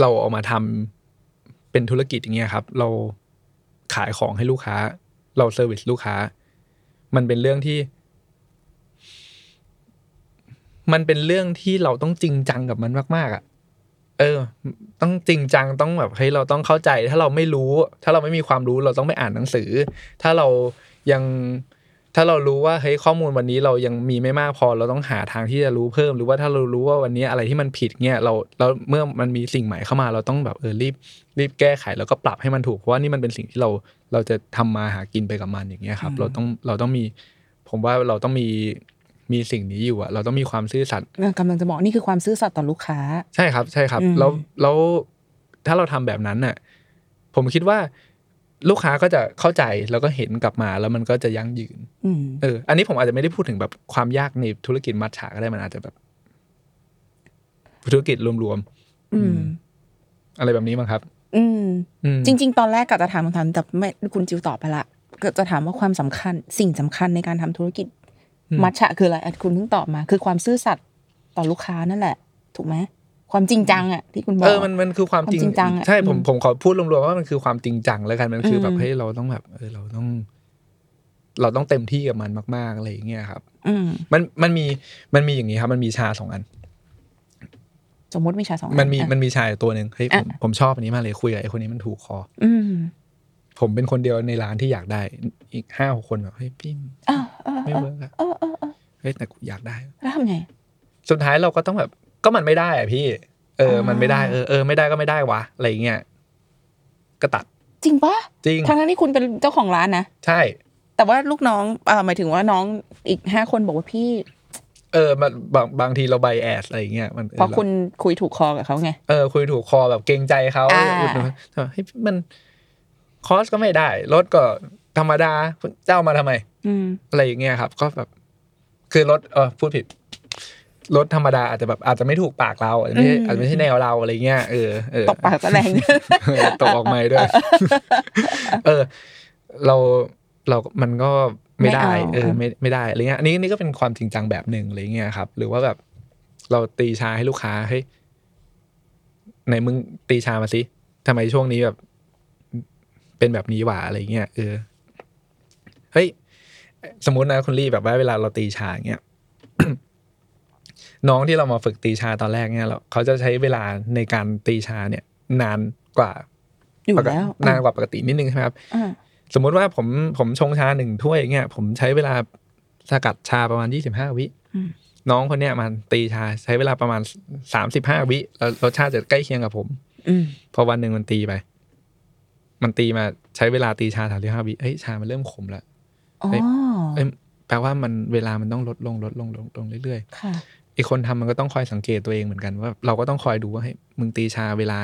Speaker 2: เราเอามาทำเป็นธุรกิจอย่างเงี้ยครับ เราขายของให้ลูกค้า เรา service ลูกค้า มันเป็นเรื่องที่ มันเป็นเรื่องที่เราต้องจริงจังกับมันมาก ๆ อะ เออ ต้องจริงจังต้องแบบเฮ้ยเราต้องเข้าใจ ถ้าเราไม่รู้ ถ้าเราไม่มีความรู้เราต้องไปอ่านหนังสือ ถ้าเรายังถ้าเรารู้ว่าเฮ้ยข้อมูลวันนี้เรายังมีไม่มากพอเราต้องหาทางที่จะรู้เพิ่ม หรือว่าถ้าเรารู้ว่าวันนี้อะไรที่มันผิดเนี่ยเราเราเมื่อมันมีสิ่งใหม่เข้ามาเราต้องแบบเออรีบ รีบแก้ไขแล้วก็ปรับให้มันถูกเพราะว่านี่มันเป็นสิ่งที่เราเราจะทำมาหากินไปกับมันอย่างเงี้ยครับเราต้องเราต้องมีผผมว่าเราต้องมีมีสิ่งนี้อยู่อะเราต้องมีความซื่อสัตย์
Speaker 1: กำลังจะบอกนี่คือความซื่อสัตย์ต่อลูกค้า
Speaker 2: ใช่ครับ ใช่ครับ
Speaker 1: อืม
Speaker 2: แล้วแล้วถ้าเราทำแบบนั้นน่ะ ผมคิดว่าลูกค้าก็จะเข้าใจแล้วก็เห็นกลับมาแล้วมันก็จะยั่งยืน
Speaker 1: อืม
Speaker 2: เออ อันนี้ผมอาจจะไม่ได้พูดถึงแบบความยากในธุรกิจมัทฉะก็ได้มันอาจจะแบบ ธุรกิจรวม
Speaker 1: อืม
Speaker 2: ๆอะไรแบบนี้มั้งครับ
Speaker 1: อืม
Speaker 2: อืม
Speaker 1: จริง ๆ ตอนแรกกะจะถามคำถามแต่ไม่คุณจิวตอบไปละก็จะถามว่าความสำคัญ สิ่งสำคัญในการทำธุรกิจ มัชฉะคืออะไรอะคุณเพิ่งตอบมา คือความซื่อสัตย์ต่อลูกค้านั่นแหละ ถูกไหมความจริงจังอะที่คุณบอก
Speaker 2: เออมันมันคือความจริง
Speaker 1: ความจริงจังอะ
Speaker 2: ใช่ผม
Speaker 1: อืม
Speaker 2: ผมขอพูดรวมๆว่ามันคือความจริงจังแล้วกันมันคืออ
Speaker 1: ม
Speaker 2: แบบเฮ้ยเราต้องแบบเออเราต้อง เราต้องเต็มที่กับมันมาก ๆอะไรอย่างเงี้ยครับ
Speaker 1: อืม
Speaker 2: มันมันมีมันมีอย่างนี้ครับ มันมีชาสองอัน
Speaker 1: สมมติมีชายสอง
Speaker 2: มันมี
Speaker 1: อั
Speaker 2: มันมมีชาตัวหนึ่งเฮ้ยผม
Speaker 1: อะ
Speaker 2: ผมชอบอันนี้มากเลยคุยกับไอ้คนนี้มันถูกคอ
Speaker 1: อืม
Speaker 2: ผมเป็นคนเดียวในร้านที่อยากได้ อีกห้าหกคนแบบเฮ้ยพี่
Speaker 1: อ่าเออ
Speaker 2: ไม่
Speaker 1: เออ
Speaker 2: workอะ
Speaker 1: เออเออเออ
Speaker 2: เฮ้ยแต่กูอยากได้
Speaker 1: แล้วทำไง
Speaker 2: สุดท้ายเราก็ต้องแบบ ก็มันไม่ได้อะพี่ เออ
Speaker 1: อ่ามั
Speaker 2: มันไม่ได้เออเออไม่ได้ก็ไม่ได้วะอะไรอย่างเงี้ยก็ตัด
Speaker 1: จริงปะ
Speaker 2: จริง
Speaker 1: ทั้งนั้นที่คุณเป็นเจ้าของร้านนะ
Speaker 2: ใช่
Speaker 1: แต่ว่าลูกน้องเอ่อหมายถึงว่าน้องอีกห้าคนบอกว่าพี่
Speaker 2: เออมันบางบางทีเราไบแอสอะไรอย่างเงี้ยมันออ
Speaker 1: เพราะคุณคุยถูกคอกับเขาไง
Speaker 2: เออคุยถูกคอแบบเกรงใจเขา
Speaker 1: อ่า
Speaker 2: อุดหนุนแต่เฮ้ยมันคอสก็ไม่ได้รถก็ธรรมดาเจ้ามาทำไม
Speaker 1: อืม
Speaker 2: อะไรอย่างเงี้ยครับ ก็แบบ คือรถเออพูดผิดรถธรรมดาอาจจะแบบอาจจะไม่ถูกปากเราอาจจะไม่ใช่
Speaker 1: อืม
Speaker 2: อาจจะไม่ใช่แนวเราอะไรเงี้ยเออเออ
Speaker 1: ตกปากแสดง
Speaker 2: เออตกออกไม่ด้วย เออ เราเรา มันก็ ไม่ได้
Speaker 1: ไม่เอา
Speaker 2: เออไม่ไม่ได้อะไรเงี้ยอันนี้นี่ก็เป็นความจริงจังแบบหนึ่งอะไรเงี้ยครับ หรือว่าแบบเราตีชาให้ลูกค้าเฮ้ยไหนมึงตีชามาสิทำไมช่วงนี้แบบ เป็นแบบนี้หว่าอะไรเงี้ยเออเฮ้ยสมมตินะคุณลี่แบบว่าเวลาเราตีชาอย่างเงี้ยน้องที่เรามาฝึกตีชาตอนแรกเนี่ยเราเขาจะใช้เวลาในการตีชาเนี่ย นานกว่า
Speaker 1: อยู่
Speaker 2: ปกติ
Speaker 1: แล้ว
Speaker 2: นานกว่าปกตินิดนึงใช่ไหมครับ
Speaker 1: อ่า
Speaker 2: สมมุติว่าผมผมชงชาหนึ่งถ้วยอย่างเงี้ยผมใช้เวลาสกัดชาประมาณยี่สิบห้าวิ
Speaker 1: อืม
Speaker 2: น้องคนเนี้ยมันตีชาใช้เวลาประมาณสามสิบห้าวิแล้วรสชาติจะใกล้เคียงกับผม
Speaker 1: อืม
Speaker 2: พอวันหนึ่งมันตีไป มันตีมาใช้เวลาตีชาสามสิบห้าวิเฮ้ยชามันเริ่มขมแล้ว
Speaker 1: อ๋อ
Speaker 2: เฮ้ยเอ้ยแปลว่ามันเวลามันต้องลดลงลดลงลดลงเรื่อย
Speaker 1: ค่ะ
Speaker 2: ๆอีกคนทำมันก็ต้องคอยสังเกตตัวเองเหมือนกันว่า เราก็ต้องคอยดูว่าเฮ้ยมึงตีชาเวลา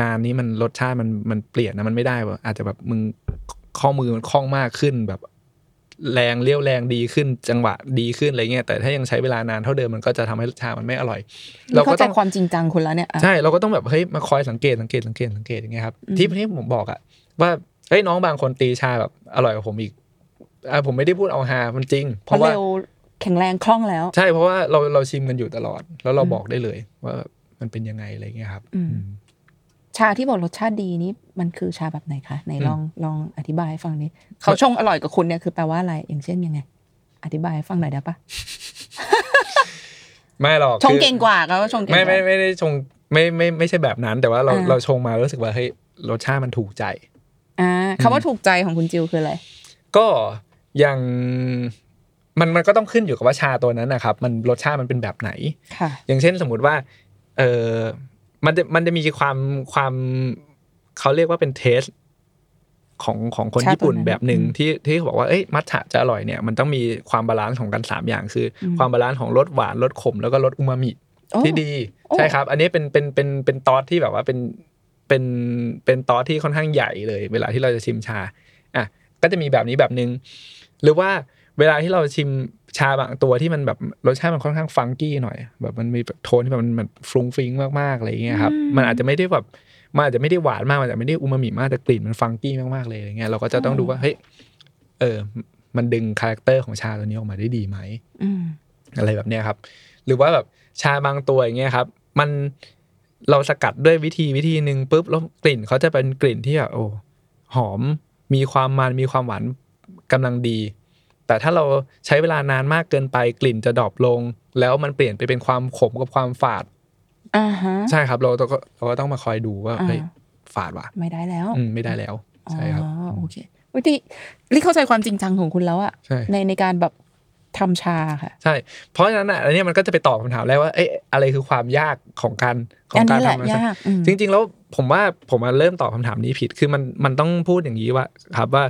Speaker 2: นานนี้มันรสชาติมันมันเปลี่ยนนะมันไม่ได้ว่ะอาจจะแบบมึงข้อมือมันคล่องมากขึ้นแบบแรงเลี้ยวแรงดีขึ้นจังหวะดีขึ้นอะไรเงี้ยแต่ถ้ายังใช้เวลานานเท่าเดิมมันก็จะทำให้รสชาติมันไม่อร่อย เรา
Speaker 1: เข้า
Speaker 2: ก็
Speaker 1: ใจ
Speaker 2: ต้อง
Speaker 1: ความจริงจังคุณแล้วเนี่ยอะ
Speaker 2: ใช่เราก็ต้องแบบเฮ้ยมาคอยสังเกตสังเกตสังเกตสังเกตอย่างเงี้ยครับ
Speaker 1: อืม
Speaker 2: ที่ที่ผมบอกอะว่าเฮ้ยน้องบางคนตีชาแบบอร่อยกว่าผมอีกอะผมไม่ได้พูดเอาฮามันจริง
Speaker 1: เพ
Speaker 2: เพ
Speaker 1: ราะ
Speaker 2: ราะว่า
Speaker 1: เร็วแข็งแรงคล่องแล้ว
Speaker 2: ใช่เพราะว่าเราเราชิมกันอยู่ตลอด แล้วเรา
Speaker 1: อืม
Speaker 2: บอกได้เลย ว่ามันเป็นยังไงอะไรเงี้ยครับ
Speaker 1: อืม
Speaker 2: อืม
Speaker 1: ชาที่บอกรสชาติดีนี่มันคือชาแบบไหนคะไหน
Speaker 2: อืม
Speaker 1: ลองลองอธิบายให้ฟังนิดเขาชงอร่อยกับคุณเนี่ยคือแปลว่าอะไร อย่างเช่นยังไง อธิบายให้ฟังหน่อยได้ปะ
Speaker 2: ไม่หรอก
Speaker 1: ชง
Speaker 2: คือ
Speaker 1: เก่งกว่าก็ชงเก่ง
Speaker 2: ไม่
Speaker 1: ก
Speaker 2: ไม่
Speaker 1: ว่า
Speaker 2: ไม่ได้ชงไม่ไม่ไม่ใช่แบบนั้น แต่ว่าเรา
Speaker 1: อ่า
Speaker 2: เราชงมารู้สึกว่าเฮ้ยรสชาติมันถูกใจ
Speaker 1: อ่าคำว่าถูกใจของคุณจิวคืออะไร
Speaker 2: ก็อย่างมันมันก็ต้องขึ้นอยู่กับว่าชาตัวนั้นนะครับ มันรสชาติมันเป็นแบบไหน
Speaker 1: ค่ะ
Speaker 2: อย่างเช่นสมมุติว่า เออ มันจะมันจะมีความความเขาเรียกว่าเป็น taste ของของคน
Speaker 1: ชา
Speaker 2: ญี่ปุ่น
Speaker 1: ตัวนั้น
Speaker 2: แบบหนึ่ง
Speaker 1: อืม
Speaker 2: ที่ที่เขาบอกว่าเอ้ยมัทฉะจะอร่อยเนี่ยมันต้องมีความ balance ของกันสามอย่างคือความ balance ของรสหวานรสขมแล้วก็รสอูมามิ
Speaker 1: โอ้
Speaker 2: ที่ดี
Speaker 1: โอ้
Speaker 2: ใช่ครับ อันนี้เป็นเป็นเป็นเป็นโจทย์ที่แบบว่าเป็นเป็นเป็นโจทย์ที่ค่อนข้างใหญ่เลย เวลาที่เราจะชิมชาอะก็จะมีแบบนี้แบบหนึ่งหรือว่าเวลาที่เราชิม ชาบางตัวที่มันแบบรสชาติมันค่อนข้าง funky หน่อย แบบมันมีแบบโทนที่แบบมันมันฟรุ้งฟริ้งมากๆอะไรอย่างเงี้ยครับ
Speaker 1: อืม
Speaker 2: มันอาจจะไม่ได้แบบมันอาจจะไม่ได้หวานมากมันอาจจะไม่ได้อูมามิมากแต่กลิ่นมัน funky มากๆเลยอย่างเงี้ยเราก็จะต้องดูว่าเฮ้ยเออ มันดึง character ของชาตัวนี้ออกมาได้ดีไหม
Speaker 1: อืม
Speaker 2: อะไรแบบเนี้ยครับ หรือว่าแบบชาบางตัวอย่างเงี้ยครับ มันเราสกัดด้วยวิธีวิธีหนึ่งปุ๊บแล้วกลิ่นเขาจะเป็นกลิ่นที่แบบโอ้หอมมีความมันมีความหวานกำลังดี แต่ถ้าเราใช้เวลานานมากเกินไปกลิ่นจะดรอปลง แล้วมันเปลี่ยนไปเป็นความขมกับความฝาด
Speaker 1: อ่าฮะ
Speaker 2: ใช่ครับเราต้องก็เราก็ต้องมาคอยดูว่า
Speaker 1: อ่า
Speaker 2: เฮ้ยฝาดว่ะ
Speaker 1: ไม่ได้แล้ว
Speaker 2: อืมไม่ได้แล้วใช่ครับ
Speaker 1: อ๋อโอเควิธีลิเข้าใจความจริงจังของคุณแล้วอะ
Speaker 2: ใช่
Speaker 1: ในในการแบบทำชาค่ะ
Speaker 2: ใช่ เพราะฉะนั้นอะอันเนี้ยมันก็จะไปตอบคำถามแรกว่าเอ๊ะอะไรคือความยากของการของ
Speaker 1: อัน
Speaker 2: การ
Speaker 1: นี้แหละ
Speaker 2: ทำมัน
Speaker 1: ยากอืม
Speaker 2: จริง ๆ แล้วผมว่าผมมาเริ่มตอบคำถามนี้ผิดคือมันมันต้องพูดอย่างนี้ว่า ครับว่า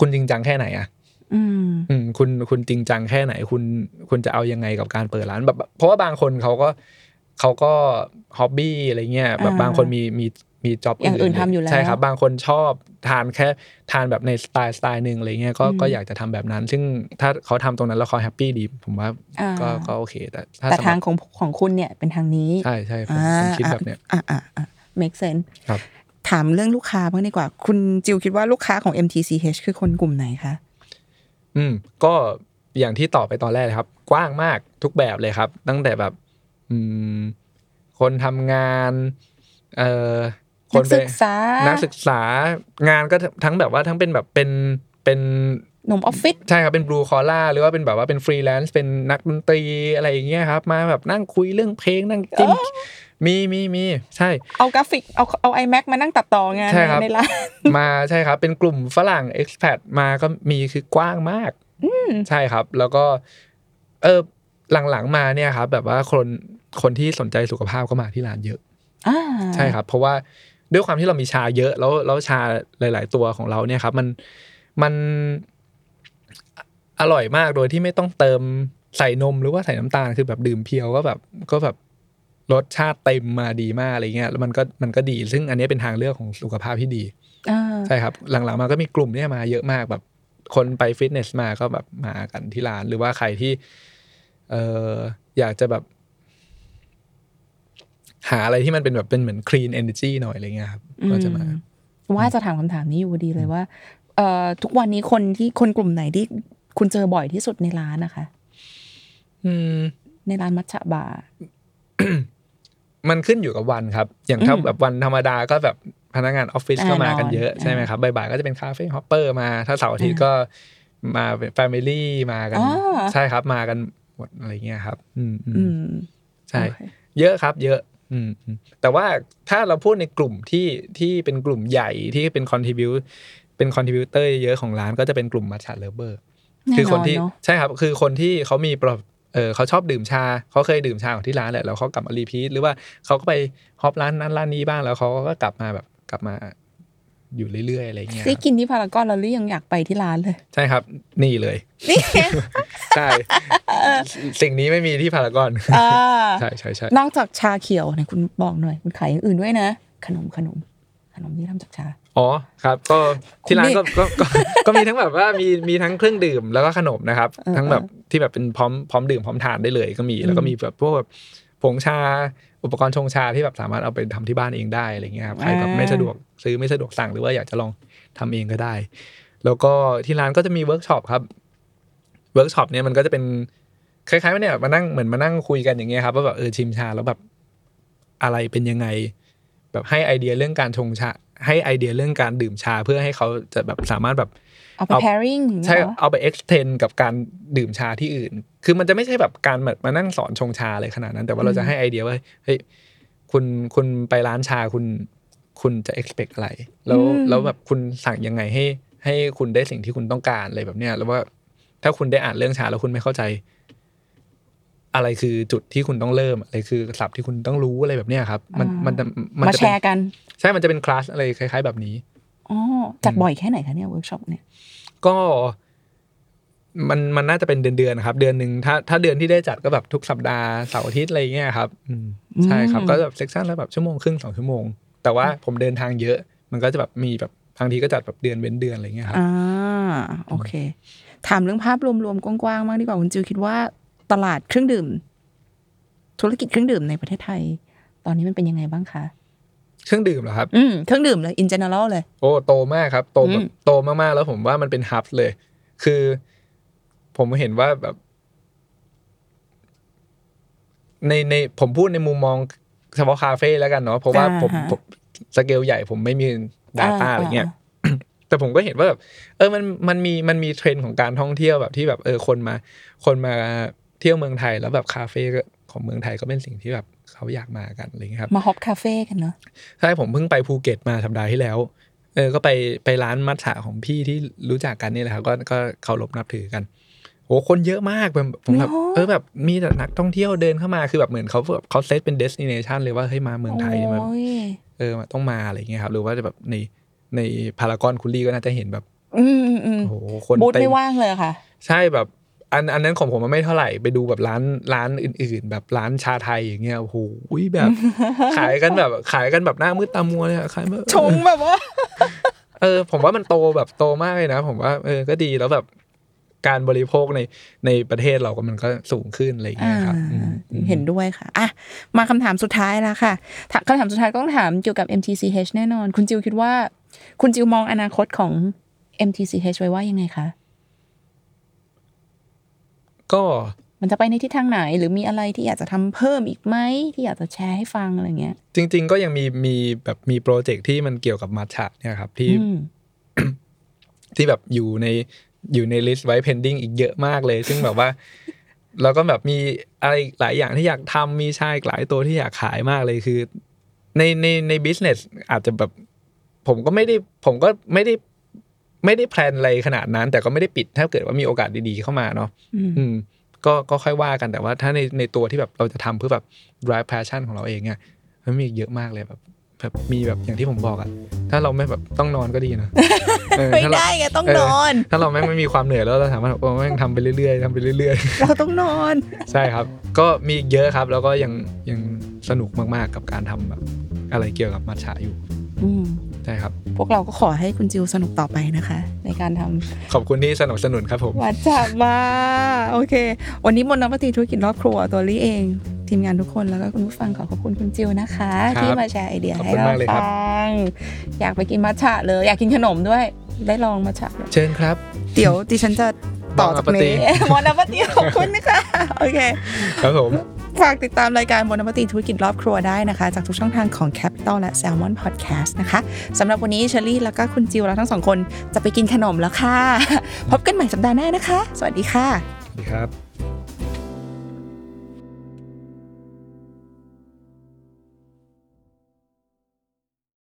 Speaker 2: คุณจริงจังแค่ไหนอะ
Speaker 1: อืม
Speaker 2: อืมคุณคุณจริงจังแค่ไหน คุณคุณจะเอายังไงกับการเปิดร้านแบบ เพราะว่าบางคนเขาก็เขาก็ hobby อะไรเงี้ยแบบ
Speaker 1: อ่า
Speaker 2: บางคนมีมีมี job อ
Speaker 1: ย่างอื่นทำอยู่แล้ว
Speaker 2: ใช่ครับ บางคนชอบทานแค่ทานแบบในสไตล์สไตล์หนึ่งอะไรเงี้ยก็
Speaker 1: อืม
Speaker 2: ก็อยากจะทำแบบนั้น ซึ่งถ้าเขาทำตรงนั้นแล้วเขา happy ดี ผมว่า
Speaker 1: อ่า
Speaker 2: ก็ก็โอเค แต่ถ้า
Speaker 1: แต่
Speaker 2: สำห
Speaker 1: ทา
Speaker 2: รั
Speaker 1: ง
Speaker 2: บ
Speaker 1: ของของคุณเนี่ยเป็นทางนี้
Speaker 2: ใช่ใช่ผมผมคิดแบบเนี้ย
Speaker 1: อ่าอ่าอ่า make sense
Speaker 2: ครับ
Speaker 1: ถามเรื่องลูกค้าบ้างดีกว่า คุณจิวคิดว่าลูกค้าของ MTCH คือคนกลุ่มไหนคะ
Speaker 2: อืมก็อย่างที่ตอบไปตอนแรกเลยครับ กว้างมากทุกแบบเลยครับ ตั้งแต่แบบ อืม คนทำงาน เอ่อค
Speaker 1: นั
Speaker 2: น
Speaker 1: ก
Speaker 2: ไป
Speaker 1: ศึกษา
Speaker 2: นักศึกษางานก็ทั้งแบบว่าทั้งเป็นแบบเป็นเป็น
Speaker 1: หนุ่มออฟฟิศ
Speaker 2: ใช่ครับเป็น blue collar หรือว่าเป็นแบบว่าเป็นฟรีแลนซ์เป็นนักดนตรีอะไรอย่างเงี้ยครับ มาแบบนั่งคุยเรื่องเพลงนั่งจิ้ม มีมีมีใช่
Speaker 1: เอากราฟิกเอาเอา iMac มานั่งตัดต่องาน
Speaker 2: ใช่ครับ
Speaker 1: ในร้าน
Speaker 2: มาใช่ครับ เป็นกลุ่มฝรั่ง expat มาก็มีคือกว้างมากใช่ครับ แล้วก็ เออหลังๆมาเนี่ยครับ แบบว่าคนคนที่สนใจสุขภาพก็มาที่ร้านเยอะ
Speaker 1: อ่า
Speaker 2: ใช่ครับ เพราะว่าด้วยความที่เรามีชาเยอะ แล้วแล้วชาหลาย ๆ ตัวของเราเนี่ยครับ มันมันอร่อยมากโดยที่ไม่ต้องเติมใส่นมหรือว่าใส่น้ำตาลคือแบบดื่มเพียวก็แบบก็แบบ รสชาติเต็มมาดีมากอะไรเงี้ยแล้วมันก็มันก็ดี ซึ่งอันนี้เป็นทางเลือกของสุขภาพที่ดี
Speaker 1: อ่า
Speaker 2: ใช่ครับ หลังๆมาก็มีกลุ่มเนี่ยมาเยอะมากแบบ คนไปฟิตเนสมาก็แบบมากันที่ร้าน หรือว่าใครที่ เอออยากจะแบบ หาอะไรที่มันเป็นแบบเป็นเหมือน clean energy หน่อยอะไรเงี้ยครับก็จะมา
Speaker 1: ว่าจะถามคำถามนี้อยู่พอดีเลยว่าเอ่อทุกวันนี้คนที่คนกลุ่มไหนที่คุณเจอบ่อยที่สุดในร้านนะคะ
Speaker 2: อืม
Speaker 1: ในร้านมัทฉะบาร์
Speaker 2: มันขึ้นอยู่กับวันครับ อย่างถ้า
Speaker 1: อืม
Speaker 2: แบบวันธรรมดาก็แบบพนักงานออฟฟิศก็มากันเยอะ
Speaker 1: แน่นอน
Speaker 2: ใช่ไหมครับบ่ายๆก็จะเป็น cafe hopper มา ถ้าเสาร์อาทิตย์ก็มาเป็น family มากัน
Speaker 1: อ๋อ
Speaker 2: ใช่ครับมากันหมดอะไรเงี้ยครับ อืมอืม
Speaker 1: อืม
Speaker 2: ใช่
Speaker 1: โอเค
Speaker 2: เยอะครับ เยอะอืมอืมแต่ว่าถ้าเราพูดในกลุ่มที่ที่เป็นกลุ่มใหญ่ที่เป็น contribute เป็น contributor เยอะของร้านก็จะเป็นกลุ่ม matcha lover คือคนที่
Speaker 1: แน่นอนเนอะ
Speaker 2: ใช่ครับ คือคนที่เขามีประ เออเขาชอบดื่มชาเขาเคยดื่มชาของที่ร้านแหละแล้วเขากลับมา repeat หรือว่าเขาก็ไป hop ร้านนั้นร้านนี้บ้างแล้วเขาก็กลับมาแบบกลับมาอยู่เรื่อยๆอะไรเงี้ยค
Speaker 1: ได้
Speaker 2: รับ
Speaker 1: กินที่พารากอนแล้วหรือยังอยากไปที่ร้านเลย
Speaker 2: ใช่ครับ นี่เลยใช่สิ่งนี้ไม่มีที่พารากอน
Speaker 1: อ่า
Speaker 2: ใช่ใช่ใช่
Speaker 1: นอกจากชาเขียวเนี่ยคุณบอกหน่อยคุณขายอย่างอื่นด้วยนะ ขนมขนม ขนมที่ทำจากชา
Speaker 2: อ๋อครับ ก็ที่ร้าน
Speaker 1: คุณนี่
Speaker 2: ก็ก็ก็ก็มีทั้งแบบว่ามีมีทั้งเครื่องดื่มแล้วก็ขนมนะครับ
Speaker 1: เออ
Speaker 2: ทั้งแบบที่แบบเป็นพร้อมพร้อมดื่มพร้อมทานได้เลยก็มีแล้วก็มีแบบพวกแบบผงชาอุปกรณ์ชงชาที่แบบสามารถเอาไปทำที่บ้านเองได้อะไรเงี้ยครับใครแบบไม่สะดวกซื้อไม่สะดวกสั่งหรือว่าอยากจะลองทำเองก็ได้ แล้วก็ที่ร้านก็จะมีเวิร์กช็อปครับเวิร์กช็อปเนี่ยมันก็จะเป็นคล้ายๆว่าเนี่ยมานั่งเหมือนมานั่งคุยกันอย่างเงี้ยครับว่าแบบเออชิมชาแล้วแบบอะไรเป็นยังไง แบบให้ไอเดียเรื่องการชงชาให้ไอเดียเรื่องการดื่มชาเพื่อให้เขาจะแบบสามารถแบบ
Speaker 1: เอาไป
Speaker 2: เอา
Speaker 1: pairing อย่างเงี้
Speaker 2: ใช่
Speaker 1: เหรอ
Speaker 2: เอาไป extend กับการดื่มชาที่อื่น คือมันจะไม่ใช่แบบการแบบมานั่งสอนชงชาอะไรขนาดนั้น แต่ว่าเราจะให้ไอเดียว่าเฮ้ยคุณคุณไปร้านชาคุณคุณจะ expect อะไร แล้ว
Speaker 1: อืม
Speaker 2: แล้วแบบคุณสั่งยังไงให้ ให้คุณได้สิ่งที่คุณต้องการอะไรแบบเนี้ยแล้วว่าถ้าคุณได้อ่านเรื่องชาแล้วคุณไม่เข้าใจ อะไรคือจุดที่คุณต้องเริ่มอะไรคือศัพท์ที่คุณต้องรู้อะไรแบบเนี้ยครับ มันมันจะมันจะเป็นมาแช
Speaker 1: ร์กัน
Speaker 2: ใช่มันจะเป็นคลาสอะไรคล้าย ๆ แบบนี้
Speaker 1: อ๋อจัดบ่อยแค่ไหนคะเนี่ยเวิร์กช็อปเนี่ย
Speaker 2: ก็มันมันน่าจะเป็นเดือนเดือนๆนะครับ เดือนหนึ่งถ้าถ้าเดือนที่ได้จัดก็แบบทุกสัปดาห์เสาร์อาทิตย์อะไรเงี้ยครับอืมใช่ครับ
Speaker 1: อืม
Speaker 2: ก็แบบเซกชันละแบบชั่วโมงครึ่งสองชั่วโมง แต่ว่าผมเดินทางเยอะ มันก็จะแบบมีแบบบางทีก็จัดแบบเดือนเว้นเดือนอะไรเงี้ยครับ
Speaker 1: อ่าโอเค ถามเรื่องภาพรวมๆกว้างๆมากดีกว่าคุณจิวคิดว่า ตลาดเครื่องดื่ม ธุรกิจเครื่องดื่มในประเทศไทย ตอนนี้มันเป็นยังไงบ้างคะ
Speaker 2: เครื่องดื่มเหรอครับ
Speaker 1: อืมเครื่องดื่มเลย in general เลย
Speaker 2: โอ้โตมากครับโตแบบ
Speaker 1: อืม
Speaker 2: โตมากๆแล้วผมว่ามันเป็นฮับเลย คือ ผมเห็นว่าแบบ ในในผมพูดในมุมมองเฉพาะคาเฟ่แล้วกันเนาะเพราะว่าผม
Speaker 1: อ่าฮะ
Speaker 2: ผมสเกลใหญ่ผมไม่มี Data
Speaker 1: อ่า
Speaker 2: อะไรเงี้ยแต่ผมก็เห็นว่าแบบเออมันมันมีมันมีเทรนด์ของการท่องเที่ยวแบบที่แบบ เออคนมา คนมาเที่ยวเมืองไทยแล้วแบบคาเฟ่ก็ของเมืองไทยก็เป็นสิ่งที่แบบเขาอยากมากันอะไรเงี้ยครับ
Speaker 1: มาฮอปคาเฟ่กันเนาะ
Speaker 2: ใช่ผมเพิ่งไปภูเก็ตมาสัปดาห์ที่แล้วเออก็ไปไปร้านมัทฉะของพี่ที่รู้จักกันนี่แหละครับก็ก็เคารพนับถือกันโหคนเยอะมากแบบผมแบบ
Speaker 1: เหรอ
Speaker 2: เออแบบมีแต่นักท่องเที่ยวเดินเข้ามาคือแบบเหมือนเขาแบบเขาเซตเป็นเดสติเนชันเลยว่าเฮ้ยมาเมืองไทยเนี่ยมัน
Speaker 1: โอ้ย
Speaker 2: เออต้องมาอะไรเงี้ยครับหรือว่าจะแบบในในพารากอนคุลี่ก็น่าจะเห็นแบบ
Speaker 1: อืมอืมอืม
Speaker 2: โหคน
Speaker 1: บูธ
Speaker 2: เต็
Speaker 1: ไม่
Speaker 2: ม
Speaker 1: ว่างเลยค่ะ
Speaker 2: ใช่แบบ อันอันนั้นของผมมันไม่เท่าไหร่ไปดูแบบร้านร้านอื่น ๆ แบบร้านชาไทยอย่างเงี้ยโอ้โหแบบ ขายกันแบบขายกันแบบหน้ามืดตามัวเลยอะขายแบบ
Speaker 1: ชงแบบว่า
Speaker 2: เออ ผมว่ามันโตแบบโตมากเลยนะ ผมว่า เออก็ดีแล้วแบบการบริโภคในในประเทศเราก็มันก็สูงขึ้นอะไรอย่างเงี้ยครับอืมอืม
Speaker 1: เห็นด้วยค่ะอะมาคำถามสุดท้ายแล้วค่ะถคำถามสุดท้ายต้องถามเกี่ยวกับ MTCH แน่นอน คุณจิวคิดว่า คุณจิวมองอนาคตของ MTCH ไว้ว่ายังไงคะ
Speaker 2: ก็
Speaker 1: มันจะไปในทิศทางไหน หรือมีอะไรที่อยากจะทำเพิ่มอีกไหมที่อยากจะแชร์ให้ฟังอะไรเงี้ย
Speaker 2: จริง ๆ ก็ยังมีมีแบบมี project ที่มันเกี่ยวกับมัทฉะเนี่ยครับที่
Speaker 1: อืม
Speaker 2: ที่แบบอยู่ในอยู่ใน list ไว้ pending อีกเยอะมากเลย ซึ่งแบบว่าแล้วก็แบบมีอะไรหลายอย่างที่อยากทำมีชาหลายตัวที่อยากขายมากเลยคือ ในในใน business อาจจะแบบผมก็ไม่ได้ผมก็ไม่ได้ ไม่ได้ plan อะไรขนาดนั้น แต่ก็ไม่ได้ปิดถ้าเกิดว่ามีโอกาสดีๆเข้ามาเนาะ
Speaker 1: อืม
Speaker 2: อืมก็ก็ค่อยว่ากันแต่ว่าถ้าในในตัวที่แบบเราจะทำเพื่อแบบ drive passion ของเราเองเนี่ยมันมีอีกเยอะมากเลยแบบแบบมีแบบอย่างที่ผมบอกอะถ้าเราไม่แบบต้องนอนก็ดีนะเออ
Speaker 1: ไม่
Speaker 2: ถ้าเรา
Speaker 1: ได้ไงต้อง
Speaker 2: เออ
Speaker 1: นอน
Speaker 2: ถ้าเราแม่งไม่มีความเหนื่อยแล้วเราสามารถโอ้แม่งทำไปเรื่อยๆทำไปเรื่อย
Speaker 1: เราต้องนอน
Speaker 2: ๆใช่ครับ ก็มีอีกเยอะครับแล้วก็ยังยังสนุกมากๆกับการทำแบบ อะไรเกี่ยวกับมัทฉะอยู่
Speaker 1: อืม
Speaker 2: ใช่ครับ
Speaker 1: พวกเราก็ขอให้คุณจิวสนุกต่อไปนะคะ ในการทำ
Speaker 2: ขอบคุณที่สนับสนุนครับผม
Speaker 1: วัดจับมา โอเค วันนี้มนต์นวัตตีธุรกิจรอบครัวตัวลี่เอง ทีมงานทุกคนแล้วก็คุณผู้ฟังขอขอบคุณคุณจิวนะคะ
Speaker 2: ครับ
Speaker 1: ที่มาแชร์ไอเดีย
Speaker 2: ขอบ
Speaker 1: ให้
Speaker 2: คุณ
Speaker 1: เรา
Speaker 2: มากเลยครับ
Speaker 1: ฟังอยากไปกินมัทฉะเลย อยากกินขนมด้วยได้ลองมัทฉะเลย
Speaker 2: เชิญครับ
Speaker 1: เดี๋ยวดิฉันจะ ต่อจากนี้มนต์นวัตตีขอบคุณนะคะโอเค
Speaker 2: ครับผม
Speaker 1: ฝากติดตามรายการบนนวัตตีธุรกิจรอบครัวได้นะคะ จากทุกช่องทางของ Capital และ Salmon Podcast นะคะสำหรับวันนี้เชอรี่แล้วก็คุณจิวเราทั้งสองคนจะไปกินขนมแล้วค่ะ พบกันใหม่สัปดาห์หน้านะคะ สวัสดีค่ะ
Speaker 2: สวัสดีครับ